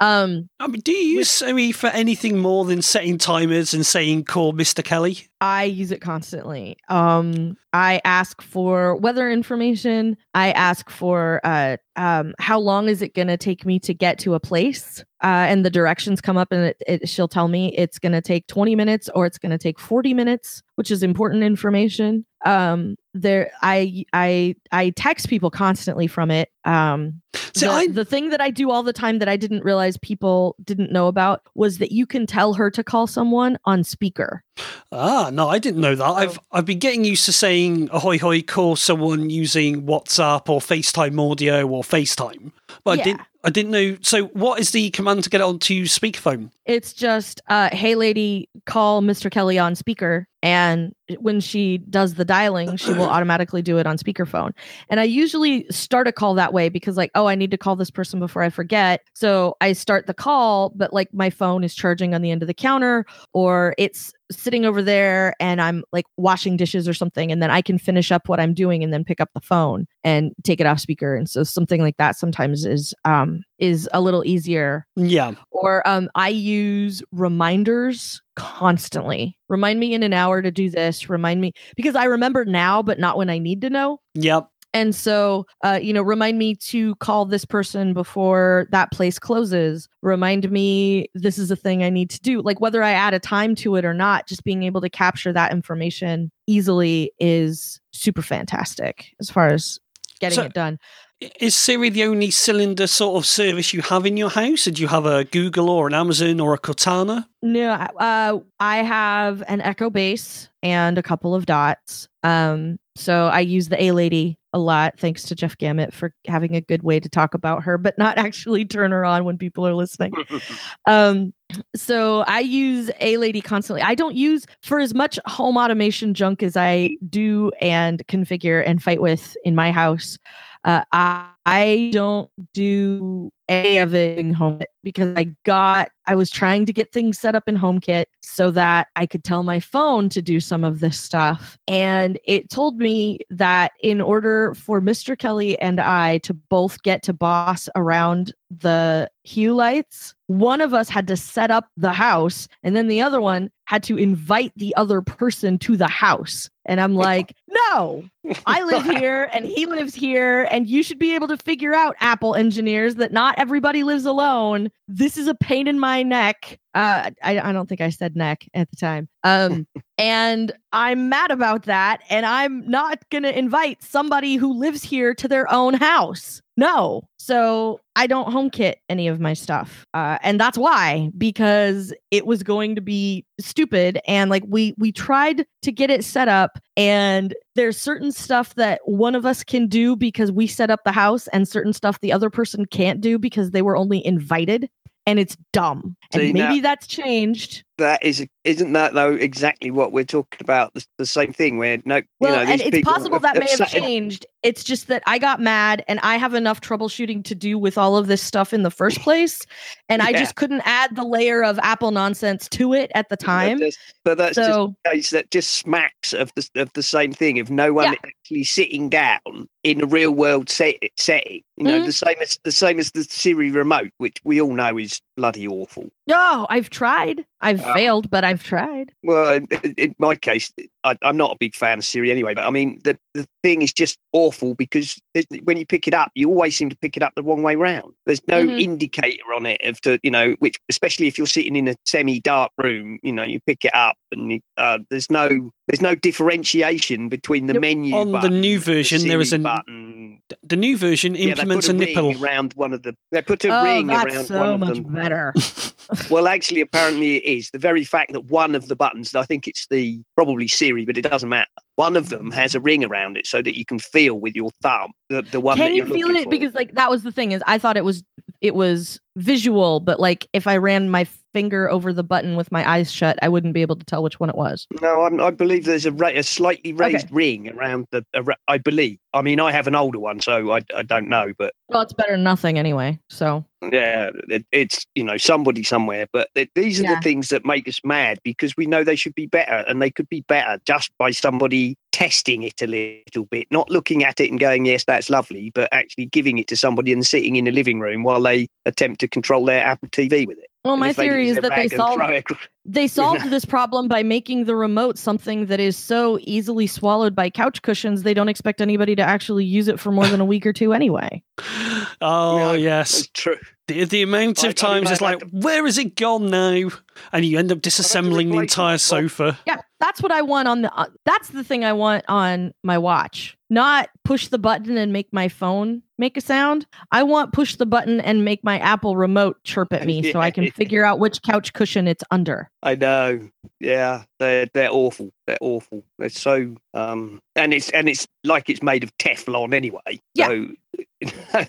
Um, I mean, do you use Siri for anything more than setting timers and saying call Mr. Kelly? I use it constantly. Um, I ask for weather information. I ask for uh, um, how long is it going to take me to get to a place? Uh, and the directions come up, and it, it, she'll tell me it's going to take 20 minutes or it's going to take 40 minutes, which is important information. Um, there, I I I text people constantly from it. Um, See, the, I- the thing that I do all the time that I didn't realize people didn't know about was that you can tell her to call someone on speaker. Ah, no, I didn't know that. I've I've been getting used to saying ahoy hoy, call someone using WhatsApp or FaceTime audio or FaceTime, but Yeah. I didn't I didn't know. So, what is the command to get onto speakerphone? It's just, uh, hey, lady, call Mr. Kelly on speaker. And when she does the dialing, she will [clears throat] automatically do it on speakerphone. And I usually start a call that way because, like, oh, I need to call this person before I forget. So I start the call, but like my phone is charging on the end of the counter or it's sitting over there and I'm like washing dishes or something. And then I can finish up what I'm doing and then pick up the phone and take it off speaker. And so something like that sometimes is, um, is a little easier Yeah, or um, I use reminders constantly. Remind me in an hour to do this. Remind me because I remember now, but not when I need to know. yep. And so, uh, you know, remind me to call this person before that place closes. Remind me this is a thing I need to do. Like whether I add a time to it or not, just being able to capture that information easily is super fantastic as far as getting So- it done. Is Siri the only cylinder sort of service you have in your house? Do you have a Google or an Amazon or a Cortana? No, uh, I have an Echo Base and a couple of dots. Um, so I use the A Lady a lot, thanks to Jeff Gamet for having a good way to talk about her, but not [laughs] actually turn her on when people are listening. [laughs] Um, so I use A Lady constantly. I don't use for as much home automation junk as I do and configure and fight with in my house. Uh, I, I don't do any of it in HomeKit because I got I was trying to get things set up in HomeKit so that I could tell my phone to do some of this stuff. And it told me that in order for Mr. Kelly and I to both get to boss around the hue lights, one of us had to set up the house and then the other one had to invite the other person to the house. And I'm [laughs] like, no, I live [laughs] here and he lives here, and you should be able to figure out, Apple engineers, that not everybody lives alone. This is a pain in my neck. Uh, I, I don't think I said neck at the time. Um, [laughs] and I'm mad about that. And I'm not going to invite somebody who lives here to their own house. No. So I don't HomeKit any of my stuff. Uh, and that's why, because it was going to be stupid. And like we we tried to get it set up and there's certain stuff that one of us can do because we set up the house and certain stuff the other person can't do because they were only invited and it's dumb and See, now- maybe that's changed that is isn't that though exactly what we're talking about? The, the same thing where no, well you know, and it's possible that may have changed it's just that i got mad and i have enough troubleshooting to do with all of this stuff in the first [laughs] place and i just couldn't add the layer of apple nonsense to it at the time But that's, but that's just so a case that just smacks of the of the same thing. If no one Yeah. actually sitting down in a real world set, setting, you know, Mhm. the same as the same as the Siri remote, which we all know is bloody awful. No, I've tried. I've Ah. failed, but I've tried. Well, in, in my case, I, I'm not a big fan of Siri anyway. But I mean, the the thing is just awful because when you pick it up, you always seem to pick it up the wrong way round. There's no Mhm. indicator on it of to you know which, especially if you're sitting in a semi-dark room, you know, you pick it up and you, uh, there's no there's no differentiation between the Nope. menu On the new version, there is a button. the new version Yeah, implements put a a nipple. around one of the. They put a oh, ring that's around one so of much them. better. [laughs] [laughs] Well, actually, apparently it is. The very fact that one of the buttons, I think it's the probably Siri, but it doesn't matter. One of them has a ring around it so that you can feel with your thumb the, the one Can that you you're feel it? for. Because like that was the thing is I thought it was it was visual, but like if I ran my finger over the button with my eyes shut, I wouldn't be able to tell which one it was. No, I'm, I believe there's a, ra- a slightly raised Okay. ring around the. Ra- I believe. I mean, I have an older one, so I, I don't know, but Well, it's better than nothing anyway. So yeah, it, it's you know somebody somewhere. But th- these are Yeah. the things that make us mad because we know they should be better, and they could be better just by somebody testing it a little bit, not looking at it and going, "Yes, that's lovely," but actually giving it to somebody and sitting in the living room while they attempt to control their Apple TV with it. Well, my theory is that they solved they [laughs] solved this problem by making the remote something that is so easily swallowed by couch cushions they don't expect anybody to actually use it for more than a week or two anyway. [laughs] Oh No, yes, true. the, the amount I- I of mean, times I it's like, had where is it gone now? And you end up disassembling the entire well- sofa. Yeah, that's what I want on the. Uh, that's the thing I want on my watch. Not push the button and make my phone make a sound. I want push the button and make my Apple remote chirp at me so I can [laughs] figure out which couch cushion it's under. I know. Yeah, they're they're awful. They're awful. They're so um, and it's and it's like it's made of Teflon anyway. Yeah. So [laughs]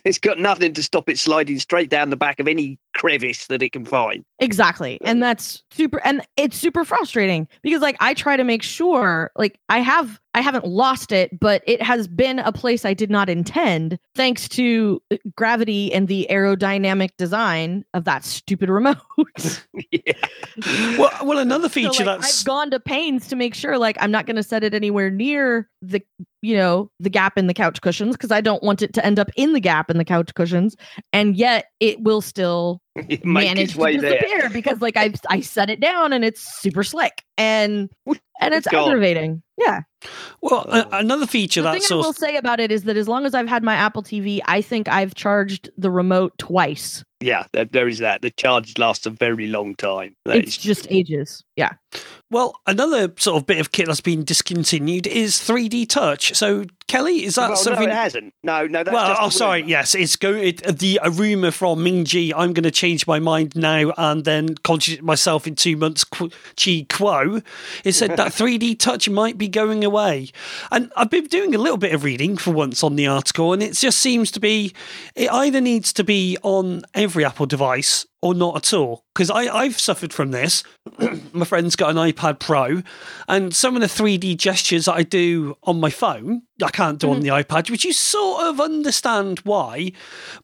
it's got nothing to stop it sliding straight down the back of any crevice that it can find. Exactly. And that's super and it's super frustrating because like I try to make sure like I have I haven't lost it, but it has been a place I did not intend thanks to uh, gravity and the aerodynamic design of that stupid remote. [laughs] [laughs] yeah. Well, well, another So, feature like, that's I've gone to pains to make sure like I'm not going to set it anywhere near the you know the gap in the couch cushions because I don't want it to end up in the gap in the couch cushions and yet it will still [laughs] Make manage to way there. disappear because like I I set it down and it's super slick and and it's God. aggravating. Yeah. well, a- another feature The that's thing I will say about it is that as long as I've had my Apple TV, I think I've charged the remote twice. Yeah, there, there is that. The charge lasts a very long time. That It's is- just ages. Yeah. Well, another sort of bit of kit that's been discontinued is 3D Touch. So, Kelly, is that well, something? no, it hasn't. No, no. That's well, oh, sorry. Yes, it's go it, the a rumor from Ming-Chi. I'm going to change my mind now and then contradict myself in two months. Chi Kuo. It said that [laughs] 3D Touch might be going away, and I've been doing a little bit of reading for once on the article, and it just seems to be it either needs to be on every Apple device or not at all. Because I've suffered from this. [clears throat] my friend's got an iPad Pro, and some of the 3D gestures that I do on my phone, I can't do on the iPad, which you sort of understand why.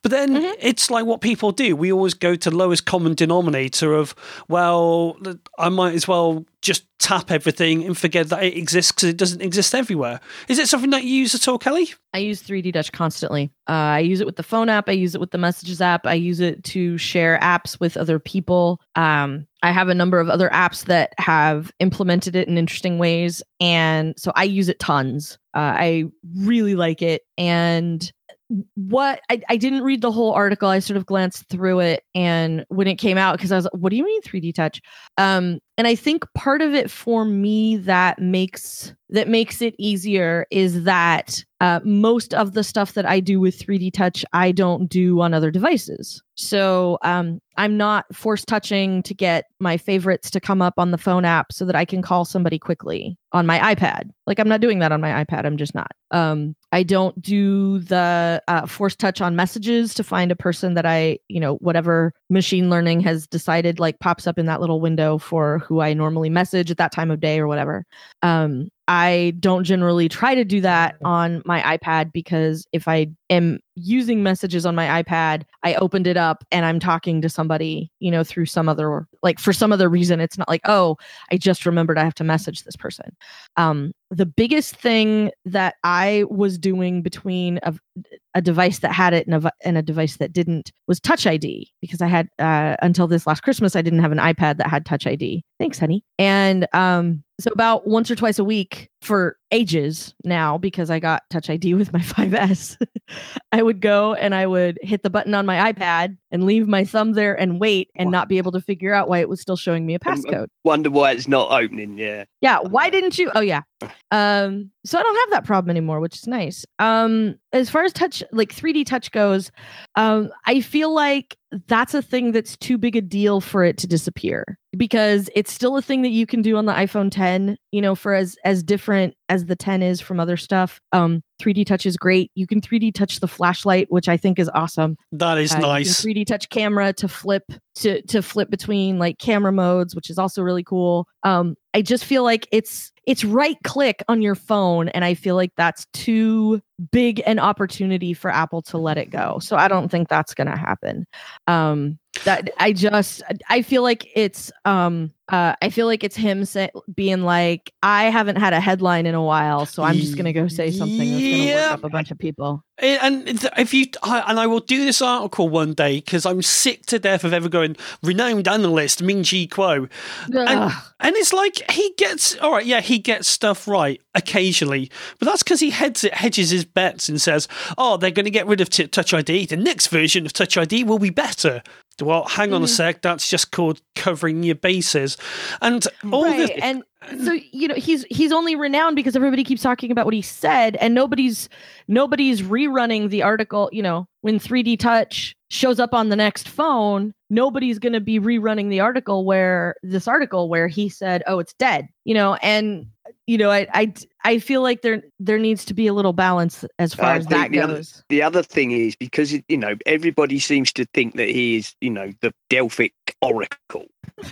But then it's like what people do. We always go to lowest common denominator of, well, I might as well just tap everything and forget that it exists because it doesn't exist everywhere. Is it something that you use at all, Kelly? I use 3D Touch constantly. Uh, I use it with the phone app. I use it with the messages app. I use it to share apps with other people. Um, I have a number of other apps that have implemented it in interesting ways. And so I use it tons. Uh, I really like it. And what I, I didn't read the whole article. I sort of glanced through it. And when it came out, because I was like, what do you mean 3D touch? Um, and I think part of it for me that makes that makes it easier is that uh, most of the stuff that I do with 3D Touch, I don't do on other devices. So um, I'm not force touching to get my favorites to come up on the phone app so that I can call somebody quickly on my iPad. Like I'm not doing that on my iPad. I'm just not. Um, I don't do the uh, force touch on messages to find a person that I, you know, whatever machine learning has decided like pops up in that little window for who I normally message at that time of day or whatever. Um, I don't generally try to do that on my iPad because if I am using messages on my iPad, I opened it up and I'm talking to somebody, you know, through some other like for some other reason. It's not like, oh, I just remembered I have to message this person. Um, the biggest thing that I was doing between a, a device that had it and a, and a device that didn't was Touch ID because I had uh, until this last Christmas I didn't have an iPad that had Touch ID. Thanks, honey. And um, so about once or twice a week for ages now because I got Touch ID with my [laughs] 5S. I would go and I would hit the button on my iPad and leave my thumb there and wait and not be able to figure out why it was still showing me a passcode. Wonder why it's not opening. Yeah. Yeah. Why didn't you? Oh yeah. Um. So I don't have that problem anymore, which is nice. Um. As far as touch, like 3D touch goes, um, I feel like that's a thing that's too big a deal for it to disappear because it's still a thing that you can do on the iPhone 10 you know for as as different as the 10 is from other stuff um 3d touch is great. You can 3d touch the flashlight which i think is awesome. That is Uh, you can nice. 3d touch camera to flip to to flip between like camera modes which is also really cool. Um i just feel like it's it's right click on your phone and i feel like that's too big an opportunity for apple to let it go. So i don't think that's going to happen. Um that i just i feel like it's um uh i feel like it's him say, being like i haven't had a headline in a while so i'm just going to go say something that's going to Yeah. work up a bunch of people And if you and I will do this article one day because I'm sick to death of ever going renowned analyst Ming Chi Kuo, Ugh. and it's like he gets all right. Yeah, he gets stuff right occasionally, but that's because he heads it, hedges his bets and says, "Oh, they're going to get rid of t- Touch ID. The next version of Touch ID will be better." Well, hang on a Mhm. sec. That's just called covering your bases, and all right the and so you know he's he's only renowned because everybody keeps talking about what he said and nobody's nobody's rerunning the article you know when 3d touch shows up on the next phone nobody's going to be rerunning the article where this article where he said oh it's dead you know and you know i i i feel like there there needs to be a little balance as far I as that the other- goes. The other thing is because it, you know everybody seems to think that he is you know the Delphic oracle,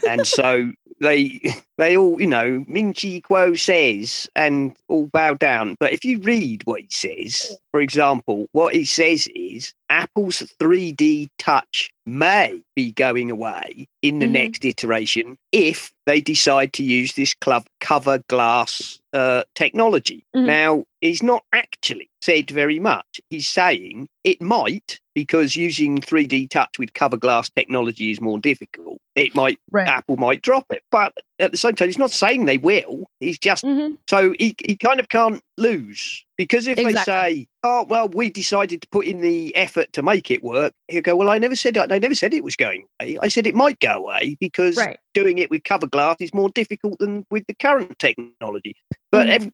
and so [laughs] they they all you know Ming Chi Kuo says and all bow down. But if you read what he says, for example, what he says is Apple's 3D Touch may be going away in the Mhm. next iteration if they decide to use this club cover glass uh, technology. Mhm. Now, he's not actually said very much. He's saying it might because using 3D touch with cover glass technology is more difficult. It might right Apple might drop it, but at the same time, he's not saying they will. He's just Mhm. so he, he kind of can't lose because if Exactly. they say, "Oh well, we decided to put in the effort to make it work," he'll go, "Well, I never said I never said it was going away. I said it might go away because right doing it with cover glass is more difficult than with the current technology." But Mhm. every,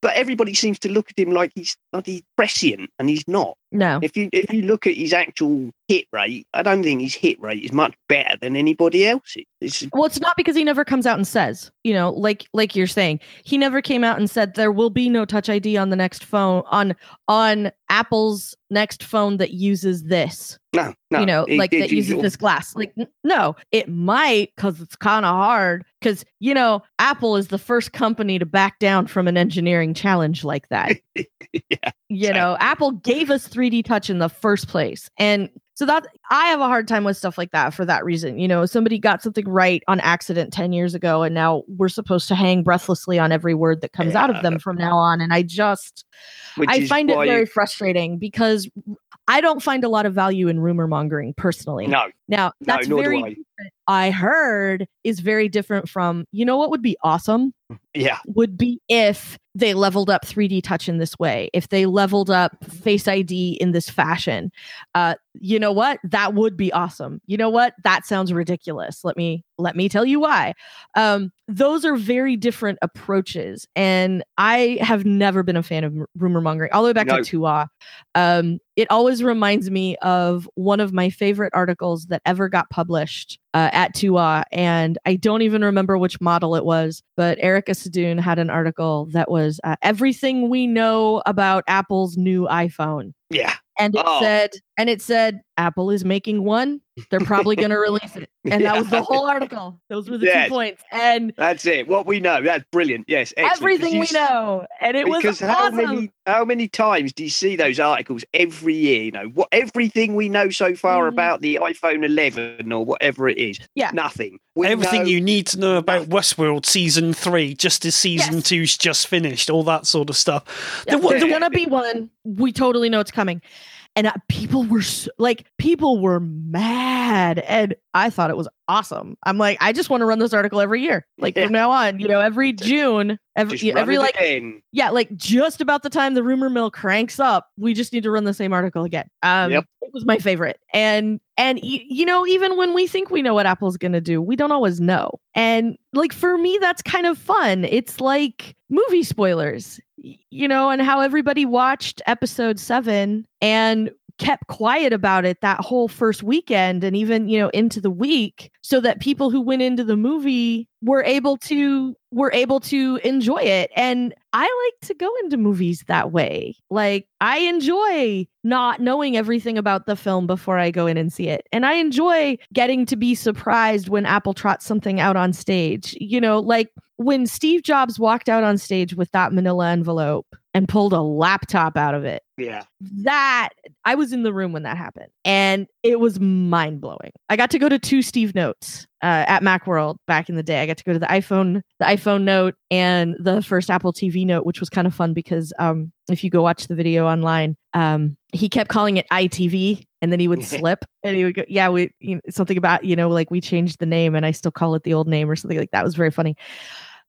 but everybody seems to look at him like he's bloody prescient, and he's not. no If you if you look at his actual hit rate, I don't think his hit rate is much better than anybody else's. It's, Well, it's not because he never comes out and says, you know, like like you're saying, he never came out and said there will be no Touch ID on the next phone on on Apple's next phone that uses this. no, no, you know, he- like he- that uses this glass. Like no, it might because it's kind of hard. Because you know, Apple is the first company to back down from an engineering challenge like that. [laughs] yeah, you know apple gave us 3d touch in the first place and so that i have a hard time with stuff like that for that reason you know somebody got something right on accident 10 years ago and now we're supposed to hang breathlessly on every word that comes out of them from now on and i just which i find it very you- frustrating because i don't find a lot of value in rumor mongering personally. No, now no, that's nor very I. heard is very different from you know what would be awesome Yeah, would be if they leveled up 3D touch in this way, if they leveled up Face ID in this fashion. Uh, you know what? That would be awesome. You know what? That sounds ridiculous. Let me let me tell you why. Um, those are very different approaches, and I have never been a fan of rumor mongering. All the way back No. to TUAW, um, it always reminds me of one of my favorite articles that ever got published uh, at TUAW, and I don't even remember which model it was, but Erica Sadun had an article that was uh, everything we know about Apple's new iPhone. yeah, And it Oh. said, and it said Apple is making one. They're probably going [laughs] to release it, and that was the whole article. Those were the Yes. two points, and That's it. What we know. That's brilliant. Yes. excellent. 'Cause everything you we know, and it was Because how awesome. many how many times do you see those articles every year? You know what everything we know so far Mhm. about the iPhone 11 or whatever it is. Yeah. nothing. We Everything know- you need to know about Westworld season three, just as season Yes. two's just finished, all that sort of stuff. Yeah, The- there's the- gonna be one. We totally know it's coming. And uh, people were s like, people were mad, and I thought it was awesome. I'm like, I just want to run this article every year, like Yeah. from now on. You know, every June, every Just every like, again. yeah, like just about the time the rumor mill cranks up, we just need to run the same article again. Um, Yep. it was my favorite, and and y- you know, even when we think we know what Apple's gonna do, we don't always know. And like for me, that's kind of fun. It's like movie spoilers, you know, and how everybody watched episode seven and kept quiet about it that whole first weekend and even you know into the week so that people who went into the movie were able to were able to enjoy it. And i like to go into movies that way. Like i enjoy not knowing everything about the film before i go in and see it. And i enjoy getting to be surprised when apple trots something out on stage. You know like when steve jobs walked out on stage with that manila envelope and pulled a laptop out of it Yeah. that I was in the room when that happened and it was mind blowing. I got to go to two Steve notes uh, at Macworld back in the day. I got to go to the iPhone, the iPhone note and the first Apple TV note, which was kind of fun because um, if you go watch the video online, um, he kept calling it ITV and then he would [laughs] slip and he would go, yeah, we, you know, something about, you know, like we changed the name and I still call it the old name or something like that. It was very funny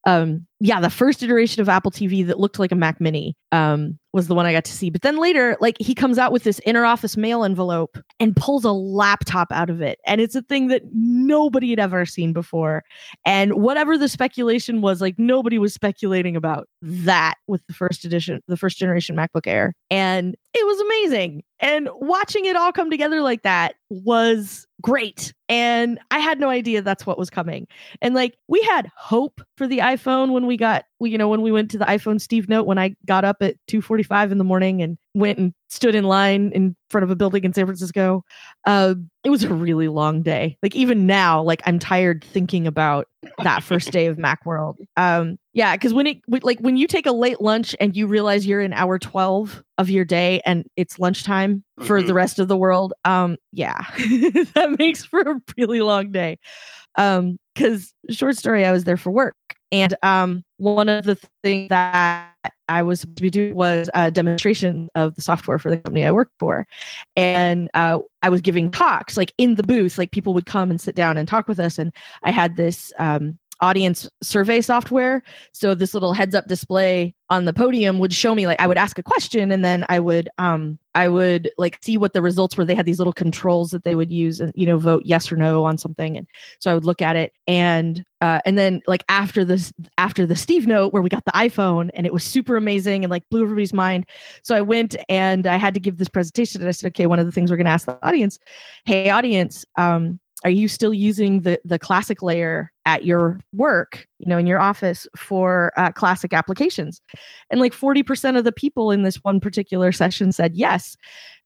um yeah the first iteration of apple tv that looked like a mac mini um was the one i got to see. But then later like he comes out with this inner office mail envelope and pulls a laptop out of it. And it's a thing that nobody had ever seen before. And whatever the speculation was like nobody was speculating about that with the first edition the first generation macbook air. And it was amazing. And watching it all come together like that was great. And i had no idea that's what was coming. And like we had hope for the iPhone when we got, we, you know, when we went to the iPhone Steve Note when I got up at 2:45 in the morning and went and stood in line in front of a building in San Francisco. Uh, it was a really long day. Like even now, like I'm tired thinking about that first day of Macworld. Um, yeah, because when it like when you take a late lunch and you realize you're in hour 12 of your day and it's lunchtime for the rest of the world, um, yeah, [laughs] that makes for a really long day um because short story i was there for work and um one of the things that i was to be doing was a demonstration of the software for the company i worked for. And uh i was giving talks like in the booth like people would come and sit down and talk with us. And i had this um audience survey software. So this little heads up display on the podium would show me like i would ask a question and then i would um i would like see what the results were. They had these little controls that they would use and you know vote yes or no on something. And so i would look at it and uh and then like after this after the steve note where we got the iphone and it was super amazing and like blew everybody's mind. So i went and i had to give this presentation and i said okay one of the things we're to ask the audience hey audience um are you still using the the classic layer at your work you know in your office for uh, classic applications? And like 40% of the people in this one particular session said yes.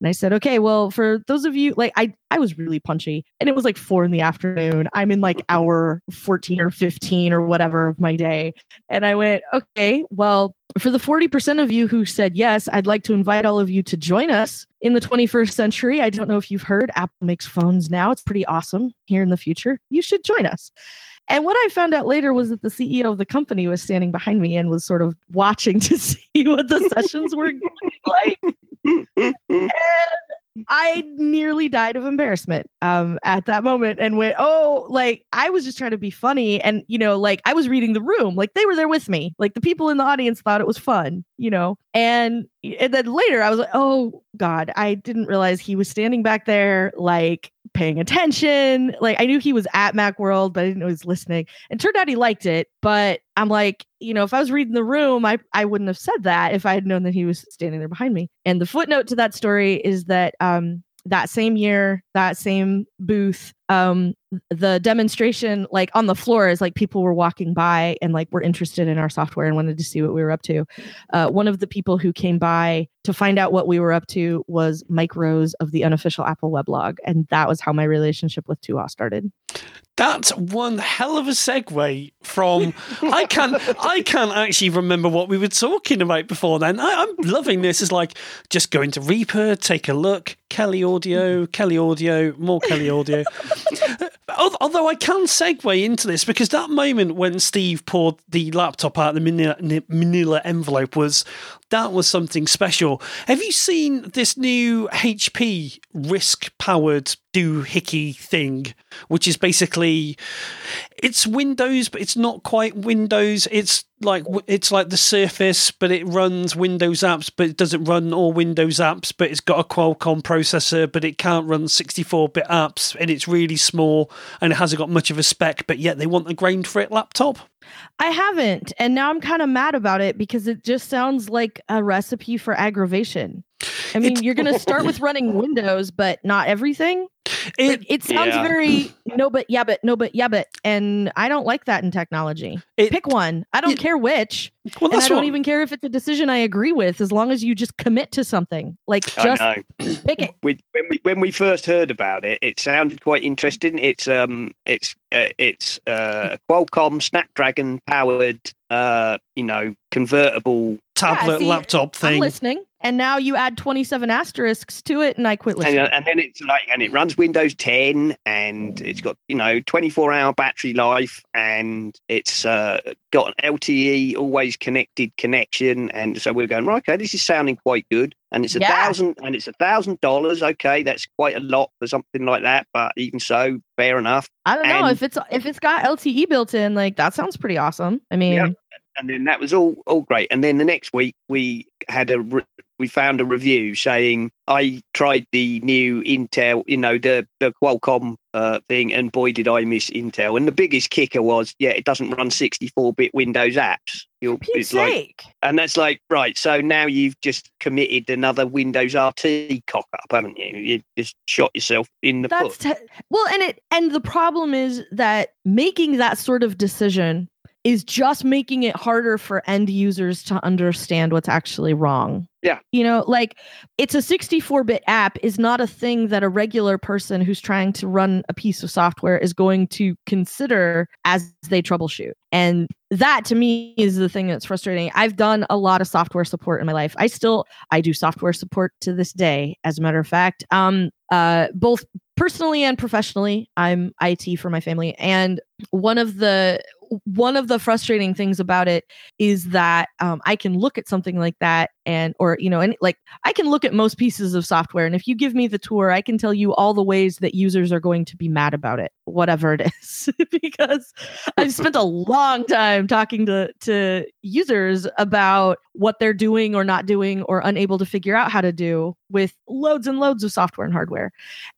And i said okay well for those of you like i i was really punchy. And it was like four in the afternoon. I'm in like hour 14 or 15 or whatever of my day. And i went okay well for the 40% of you who said yes i'd like to invite all of you to join us in the 21st century. I don't know if you've heard apple makes phones now. It's pretty awesome here in the future. You should join us. And what I found out later was that the CEO of the company was standing behind me and was sort of watching [laughs] to see what the sessions were like. [laughs] And I nearly died of embarrassment um, at that moment and went, oh, like I was just trying to be funny. And, you know, like I was reading the room, like they were there with me. Like the people in the audience thought it was fun, you know. And, and then later I was like, oh, God, I didn't realize he was standing back there, like paying attention. Like I knew he was at Macworld, but I didn't know he was listening. And turned out he liked it. But I'm like, you know, if I was reading the room, I, I wouldn't have said that if I had known that he was standing there behind me. And the footnote to that story is that um that same year, that same booth, um the demonstration like on the floor is like people were walking by and like were interested in our software and wanted to see what we were up to uh, one of the people who came by to find out what we were up to was mike rose of the unofficial apple weblog and that was how my relationship with TUAW started That's one hell of a segue from [laughs] I can't I can't actually remember what we were talking about before then. I, I'm loving this. is like just go into Reaper, take a look, Kelly Audio, Kelly Audio, more Kelly Audio. [laughs] Al- Although I can segue into this because that moment when Steve poured the laptop out of the manila, manila envelope was that was something special. Have you seen this new HP RISC powered doohickey thing, which is basically it's Windows, but it's not quite Windows. It's like it's like the Surface, but it runs Windows apps, but it doesn't run all Windows apps. But it's got a Qualcomm processor, but it can't run 64-bit apps, and it's really small, and it hasn't got much of a spec. But yet they want the grain for it laptop. I haven't. And now I'm kind of mad about it because it just sounds like a recipe for aggravation. I mean, It's- you're going to start with [laughs] running Windows, but not everything. It, Like, it sounds Yeah. very [laughs] no, but yeah, but no, but yeah, but. And I don't like that in technology. it Pick one. I don't it- care which. well, and I don't what, even care if it's a decision I agree with as long as you just commit to something. Like, just I know. pick it. we, when we when we first heard about it, it sounded quite interesting. It's um it's uh, it's uh, a Qualcomm Snapdragon powered uh you know convertible tablet see, laptop I'm thing. listening. And now you add 27 asterisks to it, and I quit listening. uh, and then it's like and it runs Windows 10 and it's got you know 24 hour battery life and it's uh, got an LTE always connected connection and so we're going right okay this is sounding quite good and it's a Yeah. thousand and it's a thousand dollars okay that's quite a lot for something like that but even so fair enough I don't know if it's if it's got LTE built in. Like that sounds pretty awesome. I mean, Yeah. and then that was all all great. And then the next week we had a re- we found a review saying I tried the new Intel, you know, the the Qualcomm uh, thing, and boy did I miss Intel. And the biggest kicker was, yeah, it doesn't run 64-bit Windows apps. You're, it's like, and that's like right. So now you've just committed another Windows RT cock up, haven't you? You just shot yourself in the That's foot. te- well, and it and the problem is that making that sort of decision is just making it harder for end users to understand what's actually wrong. Yeah. You know, like it's a 64-bit app is not a thing that a regular person who's trying to run a piece of software is going to consider as they troubleshoot. And that to me is the thing that's frustrating. I've done a lot of software support in my life. I still I do software support to this day as a matter of fact. Um uh both personally and professionally i'm it for my family and one of the one of the frustrating things about it is that um, i can look at something like that and or you know and like i can look at most pieces of software and if you give me the tour i can tell you all the ways that users are going to be mad about it whatever it is [laughs] because i've [laughs] spent a long time talking to to users about what they're doing or not doing or unable to figure out how to do with loads and loads of software and hardware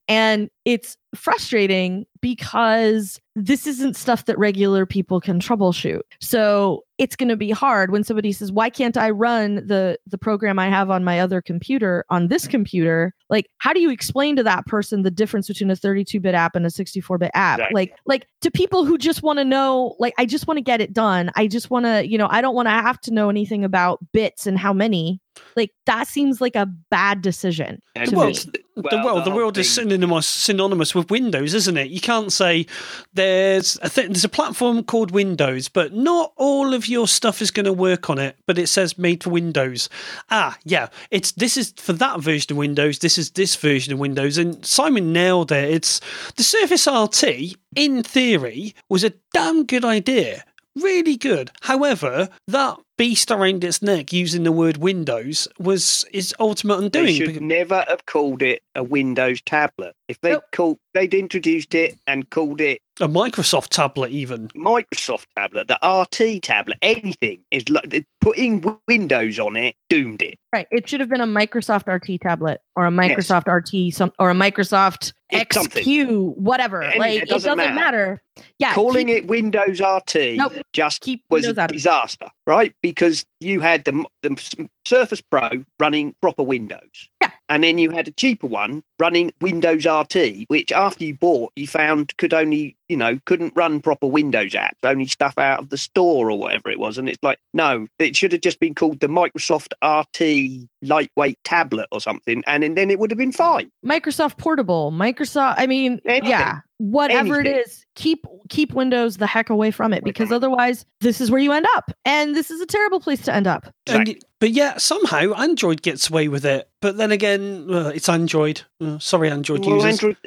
and it's frustrating because this isn't stuff that regular people can troubleshoot. So it's going to be hard when somebody says, "Why can't I run the the program I have on my other computer on this computer?" Like, how do you explain to that person the difference between a 32-bit app and a 64-bit app? Exactly. Like, like to people who just want to know, like, I just want to get it done. I just want to, you know, I don't want to have to know anything about bits and how many. Like, that seems like a bad decision. And to well. The well, world, the whole world is synonymous, synonymous with Windows, isn't it? You can't say there's a th- there's a platform called Windows, but not all of your stuff is going to work on it. But it says made for Windows. Ah, yeah, it's this is for that version of Windows. This is this version of Windows, and Simon nailed it. It's the Surface RT. In theory, was a damn good idea. Really good. However, that beast around its neck using the word Windows was its ultimate undoing. They should because- never have called it a Windows tablet. If they Nope. called, they'd introduced it and called it a Microsoft tablet, even. Microsoft tablet, the RT tablet, anything is like putting Windows on it doomed it. Right. It should have been a Microsoft RT tablet or a Microsoft RT some or a Microsoft It's something. XQ, whatever. Any- like it it doesn't doesn't, matter. matter. Yeah. Calling keep, it Windows RT Nope. just keep was Windows a out of it. disaster, right? Because you had the, the Surface Pro running proper Windows. Yeah. And then you had a cheaper one running Windows RT, which after you bought, you found could only, you know, couldn't run proper Windows apps, only stuff out of the store or whatever it was. And it's like, no, it should have just been called the Microsoft RT lightweight tablet or something, and, and then it would have been fine. Microsoft Portable, Microsoft. I mean, Anything. yeah, whatever Anything. it is, keep keep Windows the heck away from it because otherwise, this is where you end up, and this is a terrible place to end up. And, but yeah, somehow Android gets away with it. But then again, uh, it's Android. Uh, sorry, Android Well, users. Android,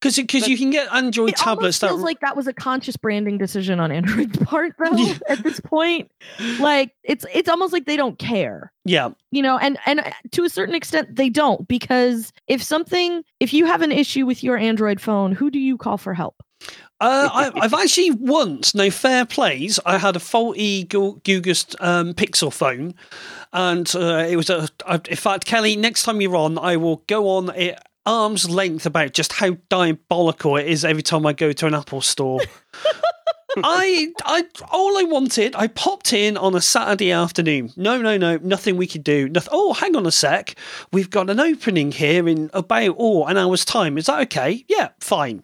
Because because you can get Android It tablets almost that feels like that was a conscious branding decision on Android's [laughs] part, though. Yeah. At this point, like it's it's almost like they don't care. yeah you know and and uh, to a certain extent they don't because if something if you have an issue with your android phone who do you call for help Uh, I, I've actually once, no fair plays, I had a faulty Gugust um, Pixel phone, and uh, it was a. I- In fact, Kelly, next time you're on, I will go on at arm's length about just how diabolical it is every time I go to an Apple store. [laughs] I, I, all I wanted, I popped in on a Saturday afternoon. No, no, no, nothing we could do. Nothing. Oh, hang on a sec. We've got an opening here in about oh an hour's time. Is that okay? Yeah, fine.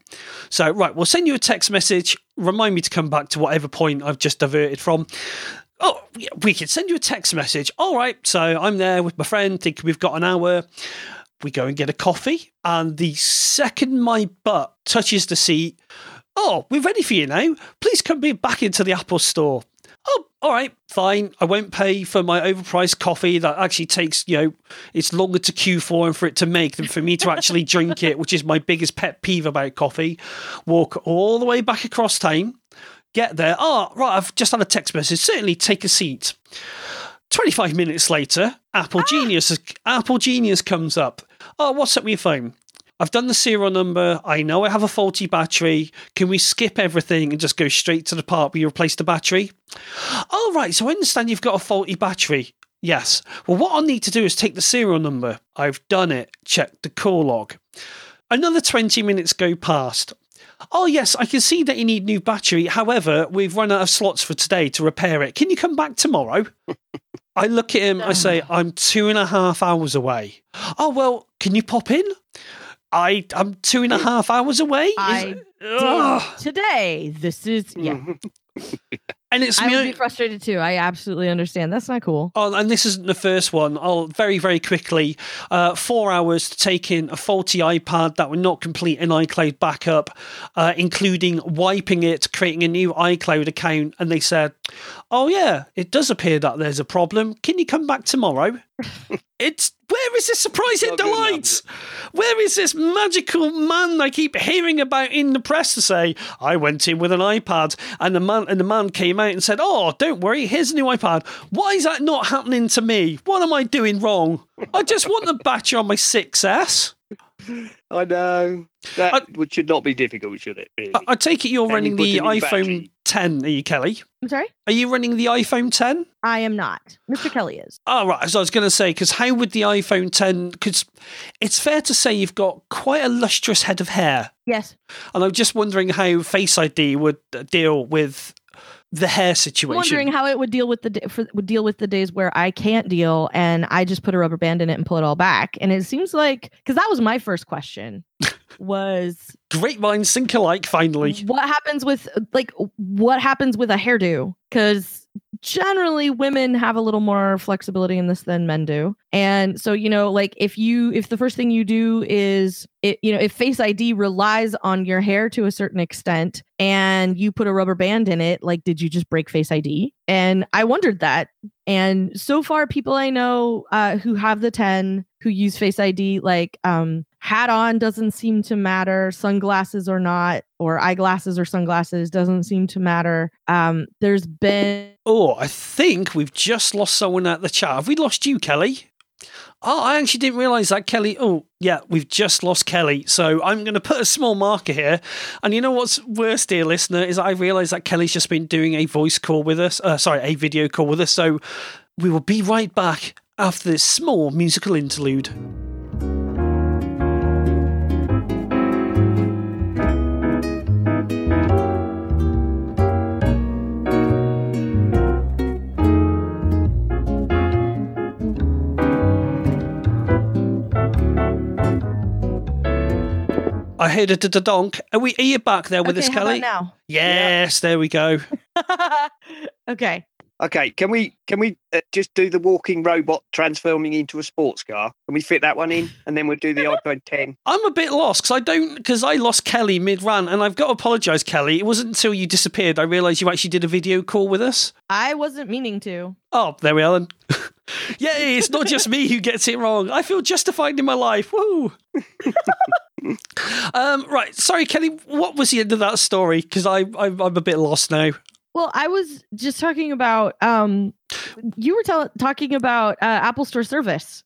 So right, we'll send you a text message. Remind me to come back to whatever point I've just diverted from. Oh, we could send you a text message. All right. So I'm there with my friend, thinking we've got an hour. We go and get a coffee, and the second my butt touches the seat, oh, we're ready for you now. Please come be back into the Apple store. Oh, all right, fine. I won't pay for my overpriced coffee that actually takes, you know, it's longer to queue for and for it to make than for me to actually [laughs] drink it, which is my biggest pet peeve about coffee. Walk all the way back across town, get there. Oh, right, I've just had a text message. Certainly take a seat. 25 minutes later, Apple ah. Genius Apple Genius comes up. Oh, what's up with your phone? I've done the serial number. I know I have a faulty battery. Can we skip everything and just go straight to the part where you replace the battery? Oh, right. So I understand you've got a faulty battery. Yes. Well, what I'll need to do is take the serial number. I've done it. Check the call log. Another 20 minutes go past. Oh, yes, I can see that you need new battery. However, we've run out of slots for today to repair it. Can you come back tomorrow? [laughs] I look at him, I say, I'm two and a half hours away. Oh, well, can you pop in? I, I'm two and a half hours away. Is- I Ugh. today this is yeah [laughs] And it's i me. would be frustrated too i absolutely understand that's not cool Oh, and this isn't the first one. I'll very, very quickly. Uh, four hours to take in a faulty iPad that would not complete an iCloud backup, uh, including wiping it, creating a new iCloud account. And they said, "Oh yeah, it does appear that there's a problem. Can you come back tomorrow?" It's where is this surprising delight? Where is this magical man I keep hearing about in the press to say, I went in with an iPad and the man and the man came out and said, Oh, don't worry, here's a new iPad. Why is that not happening to me? What am I doing wrong? I just want the battery on my 6S. I know that I- would, should not be difficult, should it? Really? I, I take it you're running the iPhone battery. 10, are you, Kelly? i'm sorry Are you running the iPhone 10? i am not mr kelly is Oh, right. So I was going to say, because how would the iPhone 10, because it's fair to say you've got quite a lustrous head of hair. yes And I'm just wondering how Face ID would uh, deal with the hair situation. I'm wondering how it would deal with the for, would deal with the days where I can't deal and I just put a rubber band in it and pull it all back. And it seems like because that was my first question was Great minds think alike, finally. what happens with like what happens with a hairdo? Because generally women have a little more flexibility in this than men do. And so you know like if you if the first thing you do is it you know if face id relies on your hair to a certain extent and you put a rubber band in it like did you just break face id and i wondered that. And so far people i know uh, who have the 10 who use face id like um hat on doesn't seem to matter sunglasses or not or eyeglasses or sunglasses doesn't seem to matter um there's been Oh, I think we've just lost someone at the chat. Have we lost you, Kelly? Oh, I actually didn't realise that, Kelly. Oh, yeah, we've just lost Kelly. So I'm going to put a small marker here. And you know what's worse, dear listener, is I realise that Kelly's just been doing a voice call with us. Uh, sorry, a video call with us. So we will be right back after this small musical interlude. I heard a da donk. Are we? Are you back there with okay, us, Kelly? about Yes, there we go. [laughs] okay. Okay, can we can we uh, just do the walking robot transforming into a sports car? Can we fit that one in, and then we'll do the [laughs] iPhone 10? I'm a bit lost because I don't because I lost Kelly mid run, and I've got to apologise, Kelly. It wasn't until you disappeared I realised you actually did a video call with us. I wasn't meaning to. Oh, there we are. Then. [laughs] Yay! It's not just me who gets it wrong. I feel justified in my life. Woo! [laughs] um, right. Sorry, Kelly. What was the end of that story? Because I, I I'm a bit lost now. Well, I was just talking about um you were tell- talking about uh, Apple Store service.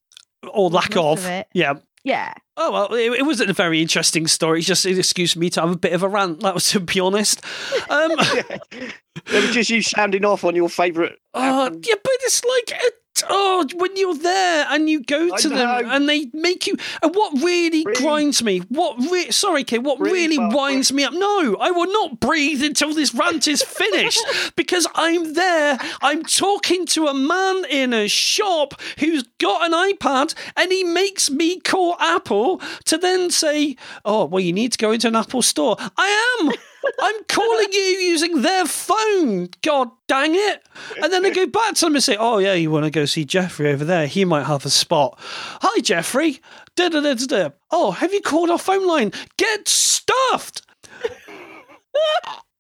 Or lack Most of. of it. Yeah. Yeah. Oh well, it, it wasn't a very interesting story. It's just excuse excused me to have a bit of a rant. That was [laughs] to be honest. Um, [laughs] it was just you sounding off on your favourite. Apple- yeah, but it's like, uh, oh, when you're there and you go to them and they make you. And what really Breathe. grinds me, what re- sorry, Kay, what Breathe, really winds me up? No, I will not breathe until this rant is finished [laughs] because I'm there. I'm talking to a man in a shop who's got an iPad and he makes me call Apple to then say, oh, well, you need to go into an Apple store. I am. I'm calling you using their phone. God dang it. And then I go back to them and say, Oh, yeah, you want to go see Jeffrey over there? He might have a spot. Hi, Jeffrey. Da, da, da, da, da. Oh, have you called our phone line? Get stuffed.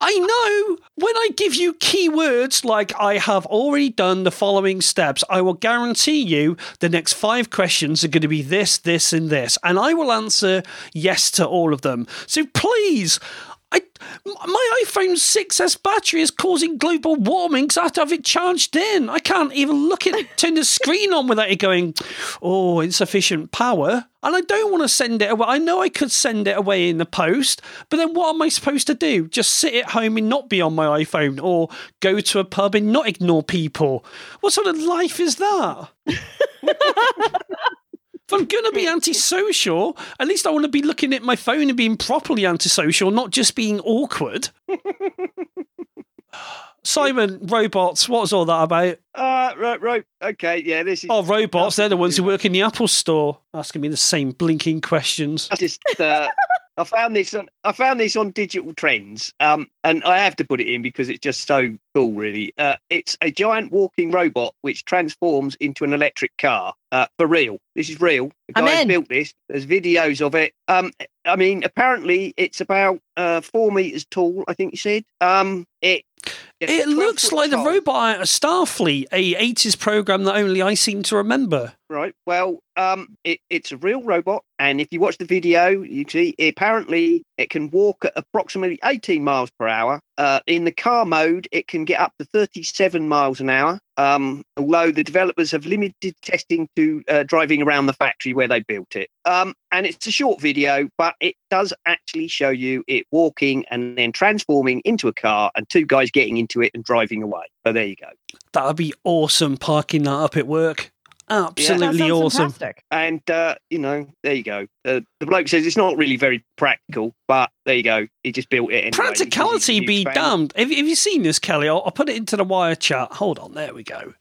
I know when I give you keywords like I have already done the following steps, I will guarantee you the next five questions are going to be this, this, and this. And I will answer yes to all of them. So please, I, my iPhone 6s battery is causing global warming because I have to have it charged in. I can't even look at it, [laughs] turn the screen on without it going, oh, insufficient power. And I don't want to send it away. I know I could send it away in the post, but then what am I supposed to do? Just sit at home and not be on my iPhone or go to a pub and not ignore people? What sort of life is that? [laughs] If I'm going to be antisocial, at least I want to be looking at my phone and being properly antisocial, not just being awkward. [laughs] Simon, robots, what was all that about? Uh, right, right. Okay, yeah, this is. Oh, robots, they're the ones who work in the Apple store, asking me the same blinking questions. Just uh, I found this on I found this on Digital Trends, um, and I have to put it in because it's just so cool. Really, uh, it's a giant walking robot which transforms into an electric car. Uh, for real, this is real. The guy built this. There's videos of it. Um, I mean, apparently it's about uh, four meters tall. I think you said. Um, it. It looks like the robot out of Starfleet, a 80s program that only I seem to remember. Right. Well, um, it, it's a real robot, and if you watch the video, you see apparently it can walk at approximately 18 miles per hour. Uh, in the car mode, it can get up to 37 miles an hour. Um, although the developers have limited testing to uh, driving around the factory where they built it. Um, and it's a short video, but it does actually show you it walking and then transforming into a car, and two guys getting into it and driving away. So there you go. That would be awesome parking that up at work. That Absolutely sounds awesome. fantastic. And uh, you know, there you go. Uh, the bloke says it's not really very practical, but there you go. He just built it. Anyway because he's a Practicality be fan. damned. Have, have you seen this, Kelly? I'll, I'll put it into the wire chat. Hold on, there we go.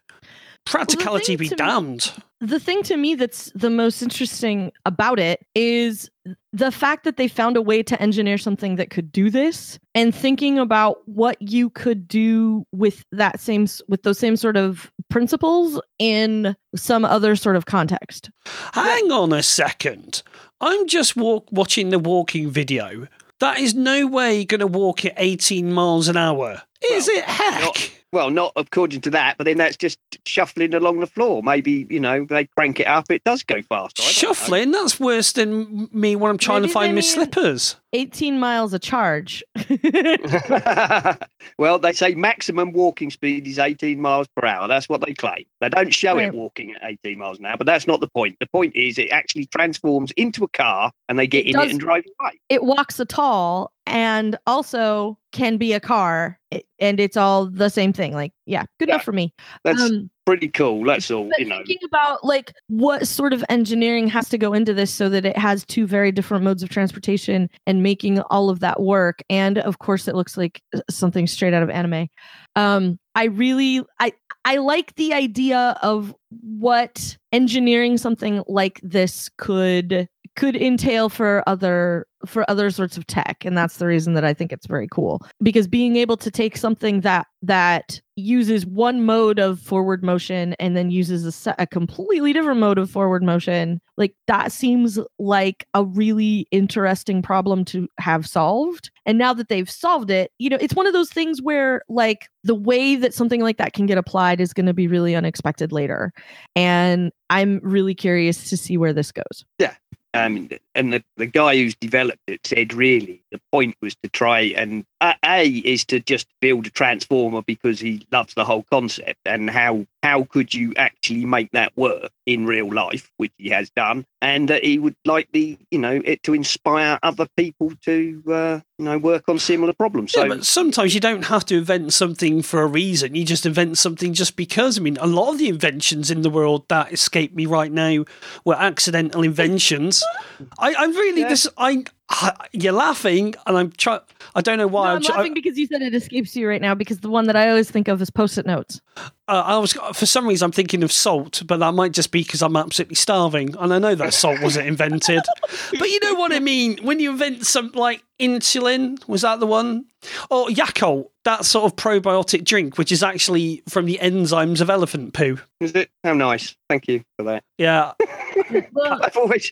Practicality thing be to me- damned. The thing to me that's the most interesting about it is the fact that they found a way to engineer something that could do this and thinking about what you could do with that same with those same sort of principles in some other sort of context. Hang on a second. I'm just walk, watching the walking video. That is no way going to walk at 18 miles an hour. Is Well, it heck? not- Well, not according to that, but then that's just shuffling along the floor. Maybe you know they crank it up, it does go faster. I know. Shuffling? That's worse than me when I'm trying Maybe to find my slippers. 18 miles a charge. [laughs] well, they say maximum walking speed is 18 miles per hour. That's what they claim. They don't show Right. it walking at 18 miles an hour, but that's not the point. The point is it actually transforms into a car and they get It in does- it and drive away. it walks a tall and also can be a car it, and it's all the same thing like yeah good Yeah. enough for me That's um pretty cool. That's all, you know. thinking about like what sort of engineering has to go into this so that it has two very different modes of transportation and making all of that work and of course it looks like something straight out of anime um i really i i like the idea of what engineering something like this could could entail for other for other sorts of tech. And that's the reason that i think it's very cool. Because being able to take something that that uses one mode of forward motion and then uses a, a completely different mode of forward motion like that seems like a really interesting problem to have solved. And now that they've solved it you know it's one of those things where like the way that something like that can get applied is going to be really unexpected later. And i'm really curious to see where this goes um, and the, the guy who's developed it said really the point was to try and a is to just build a transformer because he loves the whole concept and how how could you actually make that work in real life which he has done and that he would like the you know it to inspire other people to uh, you know work on similar problems so yeah, but sometimes you don't have to invent something for a reason. You just invent something just because. I mean, a lot of the inventions in the world that escape me right now were accidental inventions. I, I really Yeah. this I you're laughing and I'm trying. I don't know why. no, I'm i'm laughing because you said it escapes you right now because the one that i always think of is post-it notes Uh, I was for some reason I'm thinking of salt, but that might just be because I'm absolutely starving, and I know that salt wasn't invented. [laughs] But you know what I mean when you invent something like insulin. Was that the one? Or Yakult, that sort of probiotic drink, which is actually from the enzymes of elephant poo. is it? How nice. Thank you for that. Yeah, well, [laughs] i've always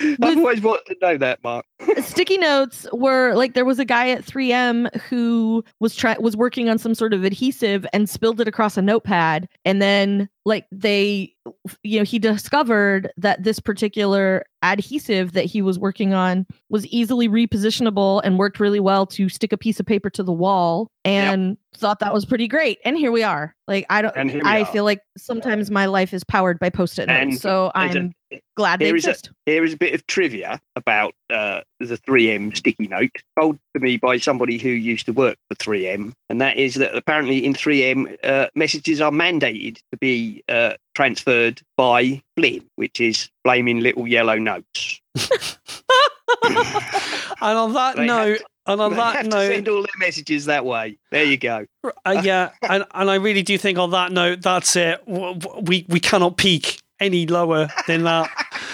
i've always wanted to know that mark. Sticky notes were like there was a guy at 3M who was try was working on some sort of adhesive and spilled it across a notepad and then like they you know he discovered that this particular adhesive that he was working on was easily repositionable and worked really well to stick a piece of paper to the wall and thought that was pretty great and here we are like i don't And here i are. feel like sometimes my life is powered by post-it notes And so there's a- i'm glad they here is a- exist Here is a bit of trivia about uh, the 3M sticky note told to me by somebody who used to work for 3M, and that is that apparently in 3M uh, messages are mandated to be uh, transferred by Blim, which is flaming little yellow notes. [laughs] and on that They note, to- and on They that have to note, send all their messages that way. There you go. Uh, yeah, [laughs] and, and I really do think on that note, that's it. We we cannot peak any lower than that. [laughs]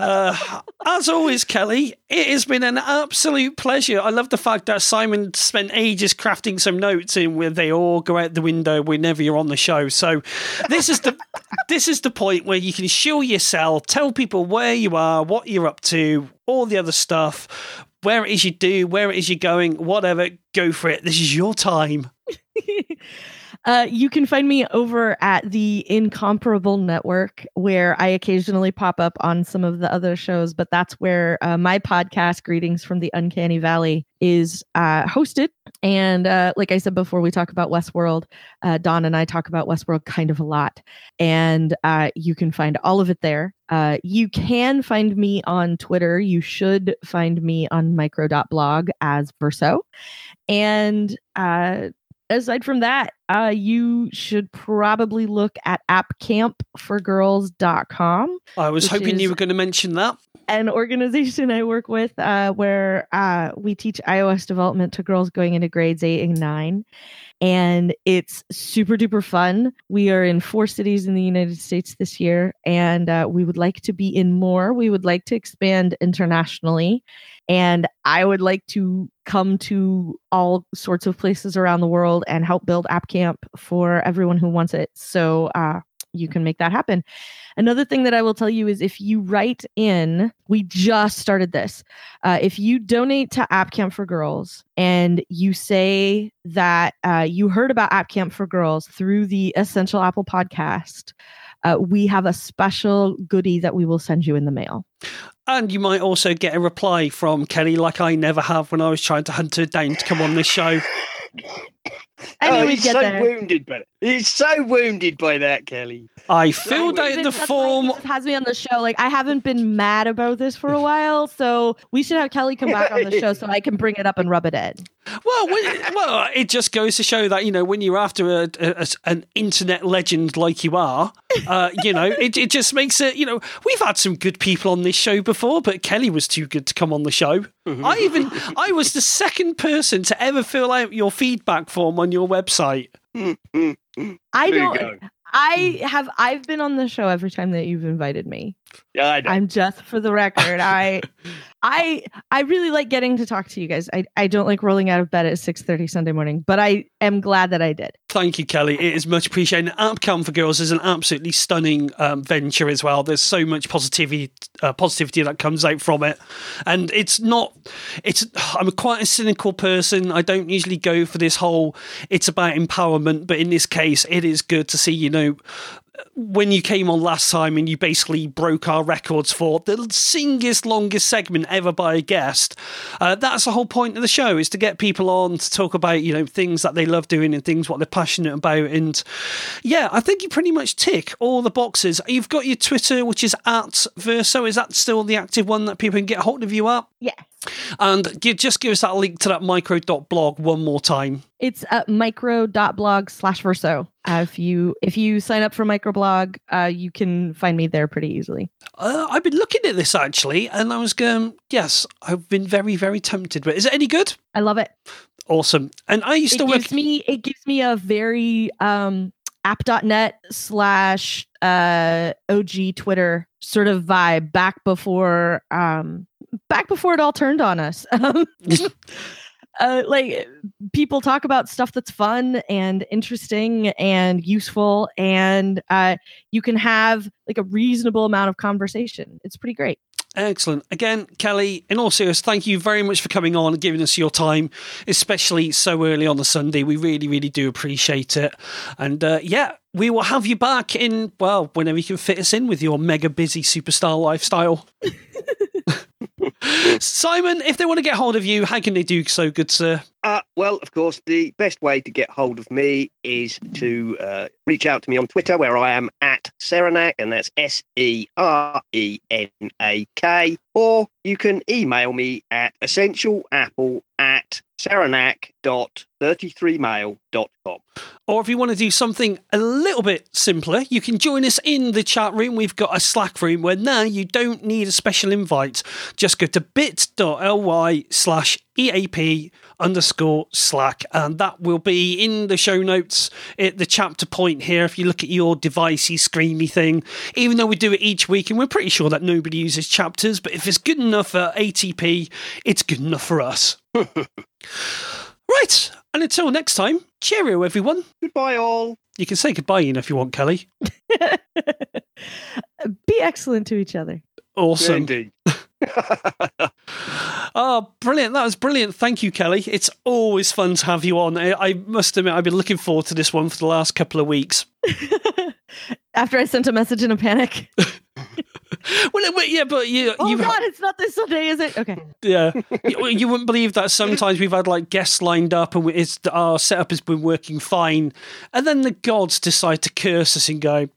Uh, as always, Kelly, it has been an absolute pleasure. I love the fact that Simon spent ages crafting some notes in where they all go out the window whenever you're on the show. So this is the [laughs] this is the point where you can show yourself, tell people where you are, what you're up to, all the other stuff, where it is you do, where it is you're going, whatever. Go for it. This is your time. [laughs] Uh, you can find me over at the Incomparable Network, where I occasionally pop up on some of the other shows, but that's where uh, my podcast, Greetings from the Uncanny Valley, is uh, hosted. And uh, like I said before, we talk about Westworld. Uh, Don and I talk about Westworld kind of a lot. And you can find all of it there. You can find me on Twitter. You should find me on micro.blog as Verso. And aside from that, uh, you should probably look at appcampforgirls.com, I was hoping you were going to mention that. an organization I work with uh, where uh, we teach iOS development to girls going into grades eight and nine. And it's super duper fun. We are in four cities in the United States this year, and uh, we would like to be in more. We would like to expand internationally. And I would like to come to all sorts of places around the world and help build App Camp for everyone who wants it. So uh, you can make that happen. Another thing that I will tell you is if you write in, we just started this. Uh, if you donate to App Camp for Girls and you say that uh, you heard about App Camp for Girls through the Essential Apple podcast, uh, we have a special goodie that we will send you in the mail. And you might also get a reply from Kelly, like I never have when I was trying to hunt her down to come on this show. I [laughs] knew oh, we'd he's get so there. wounded by it. He's so wounded by that, Kelly. I filled out the form. he has me on the show. Like I haven't been mad about this for a while, so we should have Kelly come back on the show so I can bring it up and rub it in. Well, when, well, it just goes to show that you know when you're after a, a- a- an internet legend like you are, uh, you know, it, it just makes it. You know, we've had some good people on this show before, but Kelly was too good to come on the show. I even I was the second person to ever fill out your feedback form on your website. I There don't. I have. I've been on the show every time that you've invited me. Yeah, I know. I'm just for the record. I [laughs] I I really like getting to talk to you guys. I, I don't like rolling out of bed at 6:30 Sunday morning, but I am glad that I did. Thank you, Kelly. It is much appreciated. App Camp for Girls is an absolutely stunning um, venture as well. There's so much positivity, uh, positivity that comes out from it, and it's not. It's. I'm quite a cynical person. I don't usually go for this whole. It's about empowerment, but in this case, it is good to see. You know, when you came on last time and you basically broke our records for the singest, longest segment ever by a guest. Uh, that's the whole point of the show is to get people on to talk about you know things that they love doing and things what they're passionate about. And yeah, I think you pretty much tick all the boxes. You've got your Twitter, which is at Verso. Is that still the active one that people can get hold of you at? Yeah. And give, just give us that link to that micro.blog one more time. It's at micro.blog slash verso. Uh, if you if you sign up for microblog, uh, you can find me there pretty easily. Uh, I've been looking at this actually, and I was going, yes, I've been very, very tempted. But is it any good? I love it. Awesome. And I used It to work. gives me it gives me a very um app.net slash uh OG Twitter sort of vibe back before um back before it all turned on us. [laughs] Um, [laughs] uh, like people talk about stuff that's fun and interesting and useful and uh, you can have like a reasonable amount of conversation it's pretty great Excellent. Again, Kelly, in all seriousness, thank you very much for coming on and giving us your time, especially so early on the Sunday. We really, really do appreciate it. And uh, yeah, we will have you back in, well, whenever you can fit us in with your mega busy superstar lifestyle. [laughs] Simon, if they want to get hold of you, how can they do so, good sir? Uh, well, of course, the best way to get hold of me is to uh, reach out to me on Twitter, where I am at Serenak, and that's S E R E N A K. Or you can email me at essentialapple at serenak.33mail.com. Or if you want to do something a little bit simpler, you can join us in the chat room. We've got a Slack room where now you don't need a special invite. Just go to bit.ly slash EAP underscore Slack, and that will be in the show notes at the chapter point here. If you look at your devicey, screamy thing, even though we do it each week, and we're pretty sure that nobody uses chapters, but if it's good enough for ATP, it's good enough for us. [laughs] right, and until next time, cheerio, everyone. Goodbye, all. You can say goodbye, you know, if you want, Kelly. [laughs] be excellent to each other Awesome. Indeed. [laughs] Oh, brilliant. That was brilliant. Thank you, Kelly. It's always fun to have you on. I, I must admit, I've been looking forward to this one for the last couple of weeks. [laughs] after i sent a message in a panic [laughs] Well, but yeah, but you, oh you, god it's not this sunday is it okay yeah, [laughs] you, you wouldn't believe that sometimes we've had like guests lined up and we- it's our setup has been working fine, and then the gods decide to curse us and go,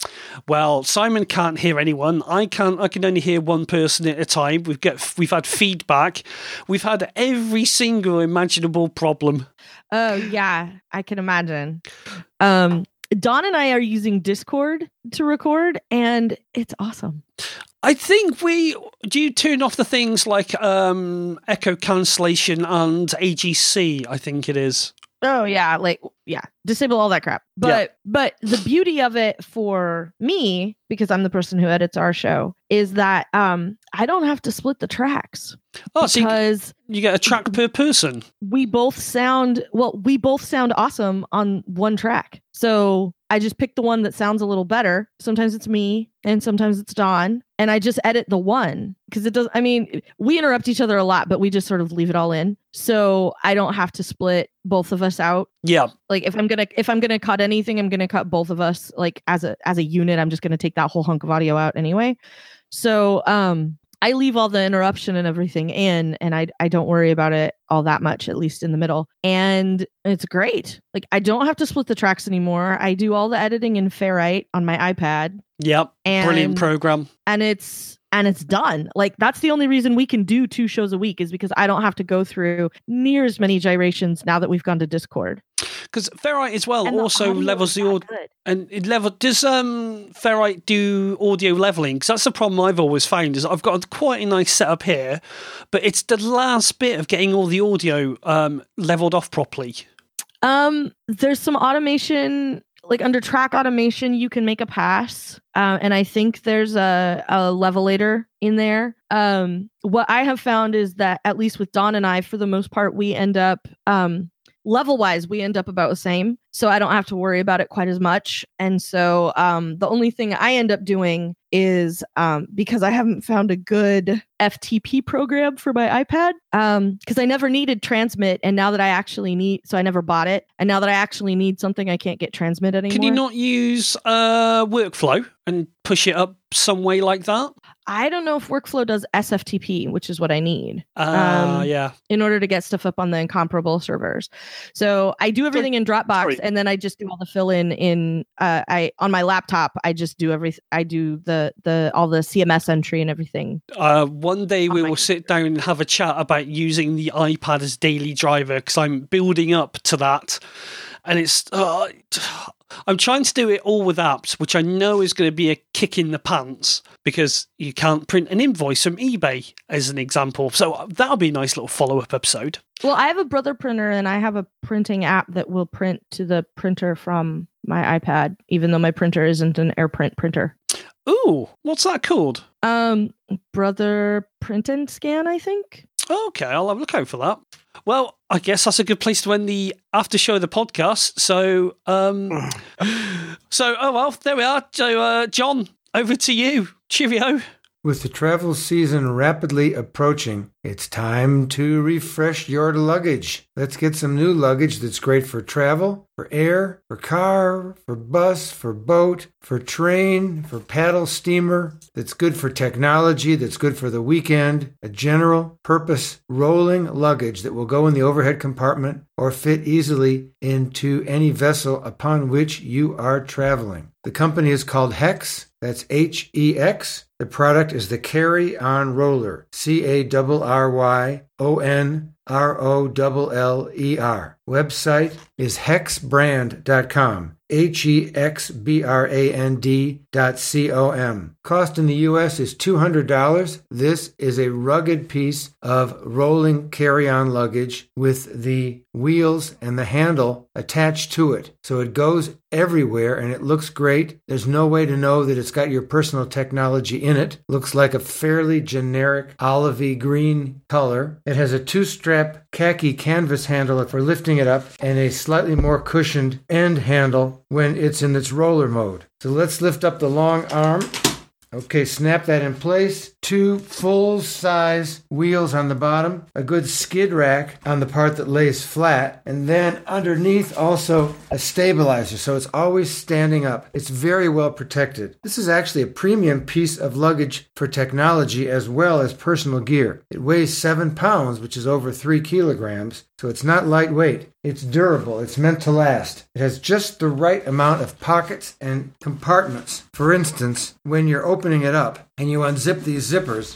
"Well, Simon can't hear anyone. I can't. I can only hear one person at a time. We've got we've had feedback. We've had every single imaginable problem." oh yeah i can imagine um Don and I are using Discord to record, and it's awesome. I think we do you turn off the things like um, echo cancellation and AGC. I think it is. Oh yeah, like yeah, disable all that crap. But but the beauty of it for me, because I'm the person who edits our show, is that um I don't have to split the tracks Oh, so you, because you get a track per person. we both sound well, we both sound awesome on one track. So I just pick the one that sounds a little better. Sometimes it's me and sometimes it's Don. And I just edit the one because it does. I mean, we interrupt each other a lot, but we just sort of leave it all in. So I don't have to split both of us out. Yeah, Like if I'm gonna if I'm gonna cut anything, I'm gonna cut both of us like as a as a unit. I'm just gonna take that whole hunk of audio out anyway. So um I leave all the interruption and everything in and I I don't worry about it all that much, at least in the middle. And it's great. Like I don't have to split the tracks anymore. I do all the editing in Ferrite on my iPad yep and brilliant program. and it's and it's done. Like that's the only reason we can do two shows a week is because I don't have to go through near as many gyrations now that we've gone to Discord. Because Ferrite as well And also audio levels the that audio. And it level does um Ferrite do audio leveling? Because that's the problem I've always found is I've got quite a nice setup here, but it's the last bit of getting all the audio um leveled off properly. Um, there's some automation. Like under track automation, you can make a pass. Uh, and I think there's a, a levelator in there. Um, what I have found is that at least with Don and I, for the most part, we end up um, level wise we end up about the same so i don't have to worry about it quite as much and so um, the only thing i end up doing is um, because i haven't found a good ftp program for my ipad because um, i never needed transmit and now that i actually need so i never bought it and now that i actually need something i can't get transmit anymore can you not use uh, workflow and push it up some way like that I don't know if workflow does SFTP, which is what I need. Uh, um, yeah. In order to get stuff up on the incomparable servers. So I do everything in Dropbox Sorry. And then I just do all the fill in in uh, I on my laptop. I just do every I do the the all the CMS entry and everything. Uh, one day we will sit down and have a chat about using the iPad as daily driver because I'm building up to that and it's uh, I'm trying to do it all with apps, which I know is going to be a kick in the pants because you can't print an invoice from eBay, as an example. So uh, that'll be a nice little follow up episode. Well, I have a brother printer and I have a printing app that will print to the printer from my iPad, even though my printer isn't an AirPrint printer. Ooh, what's that called? Um, Brother Print and Scan, I think. Okay, I'll have a look out for that. Well, I guess that's a good place to end the after show of the podcast. So, um, [sighs] so oh well, there we are. So, uh, John, over to you. Cheerio. With the travel season rapidly approaching, it's time to refresh your luggage. Let's get some new luggage that's great for travel, for air, for car, for bus, for boat, for train, for paddle steamer, that's good for technology, that's good for the weekend, a general purpose rolling luggage that will go in the overhead compartment or fit easily into any vessel upon which you are traveling. The company is called Hex. That's H E X. The product is the Carry On Roller. C A R Y O N R O L L E R. Website is hexbrand.com. H E X B R A N D dot C O M. Cost in the U.S. is $200. This is a rugged piece of rolling carry on luggage with the wheels and the handle attached to it. So it goes everywhere and it looks great. There's no way to know that it's got your personal technology in it. Looks like a fairly generic olivey green color. It has a two strap khaki canvas handle for lifting it up and a slightly more cushioned end handle when it's in its roller mode. So let's lift up the long arm. Okay, snap that in place. Two full size wheels on the bottom, a good skid rack on the part that lays flat, and then underneath also a stabilizer so it's always standing up. It's very well protected. This is actually a premium piece of luggage for technology as well as personal gear. It weighs seven pounds, which is over three kilograms, so it's not lightweight. It's durable. It's meant to last. It has just the right amount of pockets and compartments. For instance, when you're opening it up and you unzip these zippers,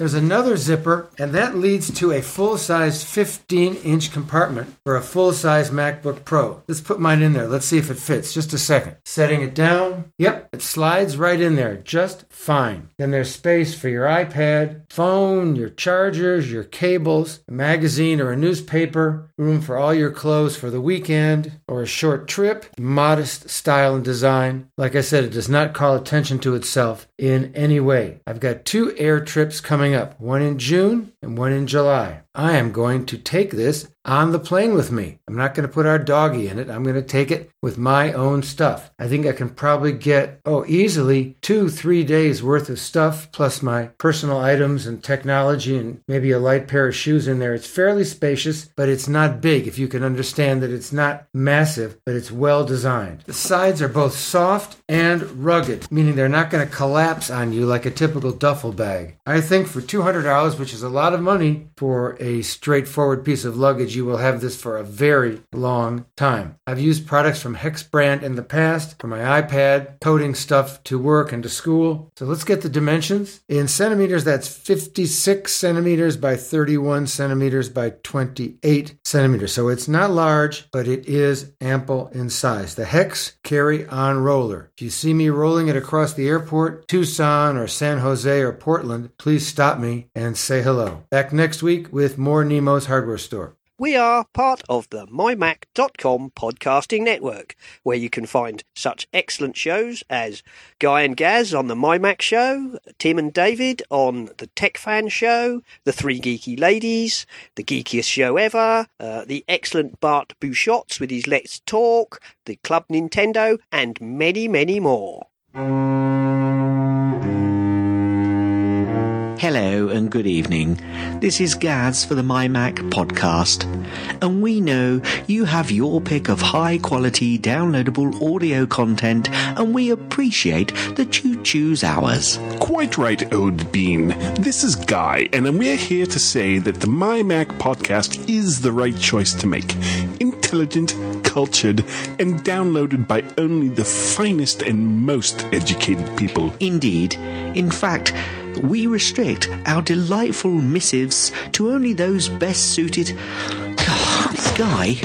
there's another zipper, and that leads to a full size 15 inch compartment for a full size MacBook Pro. Let's put mine in there. Let's see if it fits. Just a second. Setting it down. Yep, it slides right in there just fine. Then there's space for your iPad, phone, your chargers, your cables, a magazine or a newspaper, room for all your clothes for the weekend or a short trip, modest style and design. Like I said, it does not call attention to itself in any way. I've got two air trips coming coming up, one in June and one in July. I am going to take this on the plane with me. I'm not going to put our doggy in it. I'm going to take it with my own stuff. I think I can probably get, oh, easily two, three days worth of stuff, plus my personal items and technology and maybe a light pair of shoes in there. It's fairly spacious, but it's not big if you can understand that it's not massive, but it's well designed. The sides are both soft and rugged, meaning they're not going to collapse on you like a typical duffel bag. I think for $200, which is a lot of money for a straightforward piece of luggage, you will have this for a very long time. I've used products from Hex brand in the past for my iPad, coding stuff to work and to school. So let's get the dimensions. In centimeters, that's 56 centimeters by 31 centimeters by 28 centimeters. So it's not large, but it is ample in size. The Hex carry on roller. If you see me rolling it across the airport, Tucson or San Jose or Portland, please stop me and say hello. Back next week with more Nemo's Hardware Store. We are part of the mymac.com podcasting network, where you can find such excellent shows as Guy and Gaz on the MyMac show, Tim and David on the Tech Fan show, the Three Geeky Ladies, the geekiest show ever, uh, the excellent Bart Busschots with his Let's Talk, the Club Nintendo, and many, many more. Hello and good evening. This is Gaz for the MyMac podcast. And we know you have your pick of high quality downloadable audio content, and we appreciate that you choose ours. Quite right, Ode Bean. This is Guy, and we're here to say that the MyMac podcast is the right choice to make. Intelligent, cultured, and downloaded by only the finest and most educated people. Indeed. In fact, we restrict our delightful missives to only those best suited. Guy,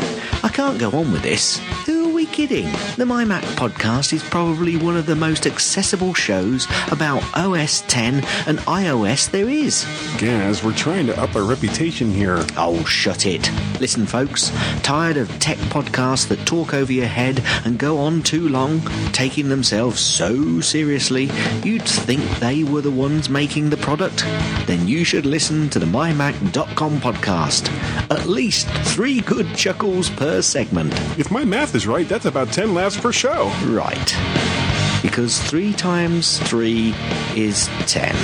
I can't go on with this. Who kidding? The MyMac podcast is probably one of the most accessible shows about OS 10 and iOS there is. Gaz, we're trying to up our reputation here. Oh, shut it. Listen, folks, tired of tech podcasts that talk over your head and go on too long, taking themselves so seriously, you'd think they were the ones making the product? Then you should listen to the MyMac.com podcast. At least three good chuckles per segment. If my math is right, that's about 10 laughs per show. Right. Because three times three is ten.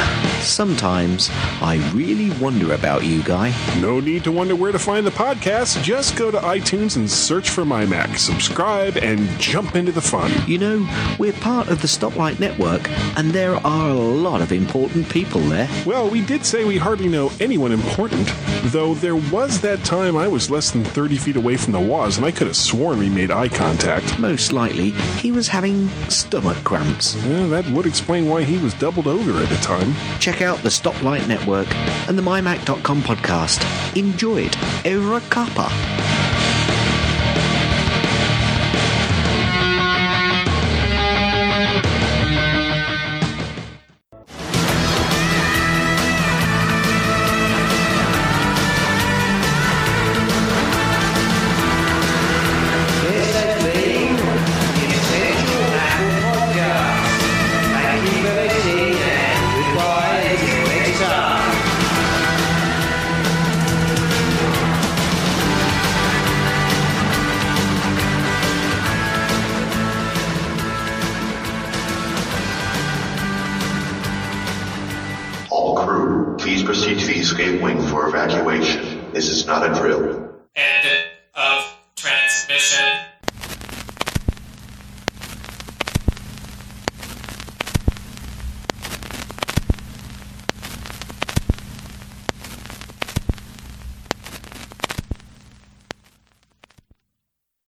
Sometimes I really wonder about you, Guy. No need to wonder where to find the podcast. Just go to iTunes and search for My Mac, subscribe, and jump into the fun. You know, we're part of the Stoplight Network, and there are a lot of important people there. Well, we did say we hardly know anyone important, though there was that time I was less than 30 feet away from the Woz, and I could have sworn we made eye contact. Most likely, he was having stomach cramps. Well, that would explain why he was doubled over at the time. Check out the Stoplight Network and the MyMac.com podcast. Enjoy it. Over a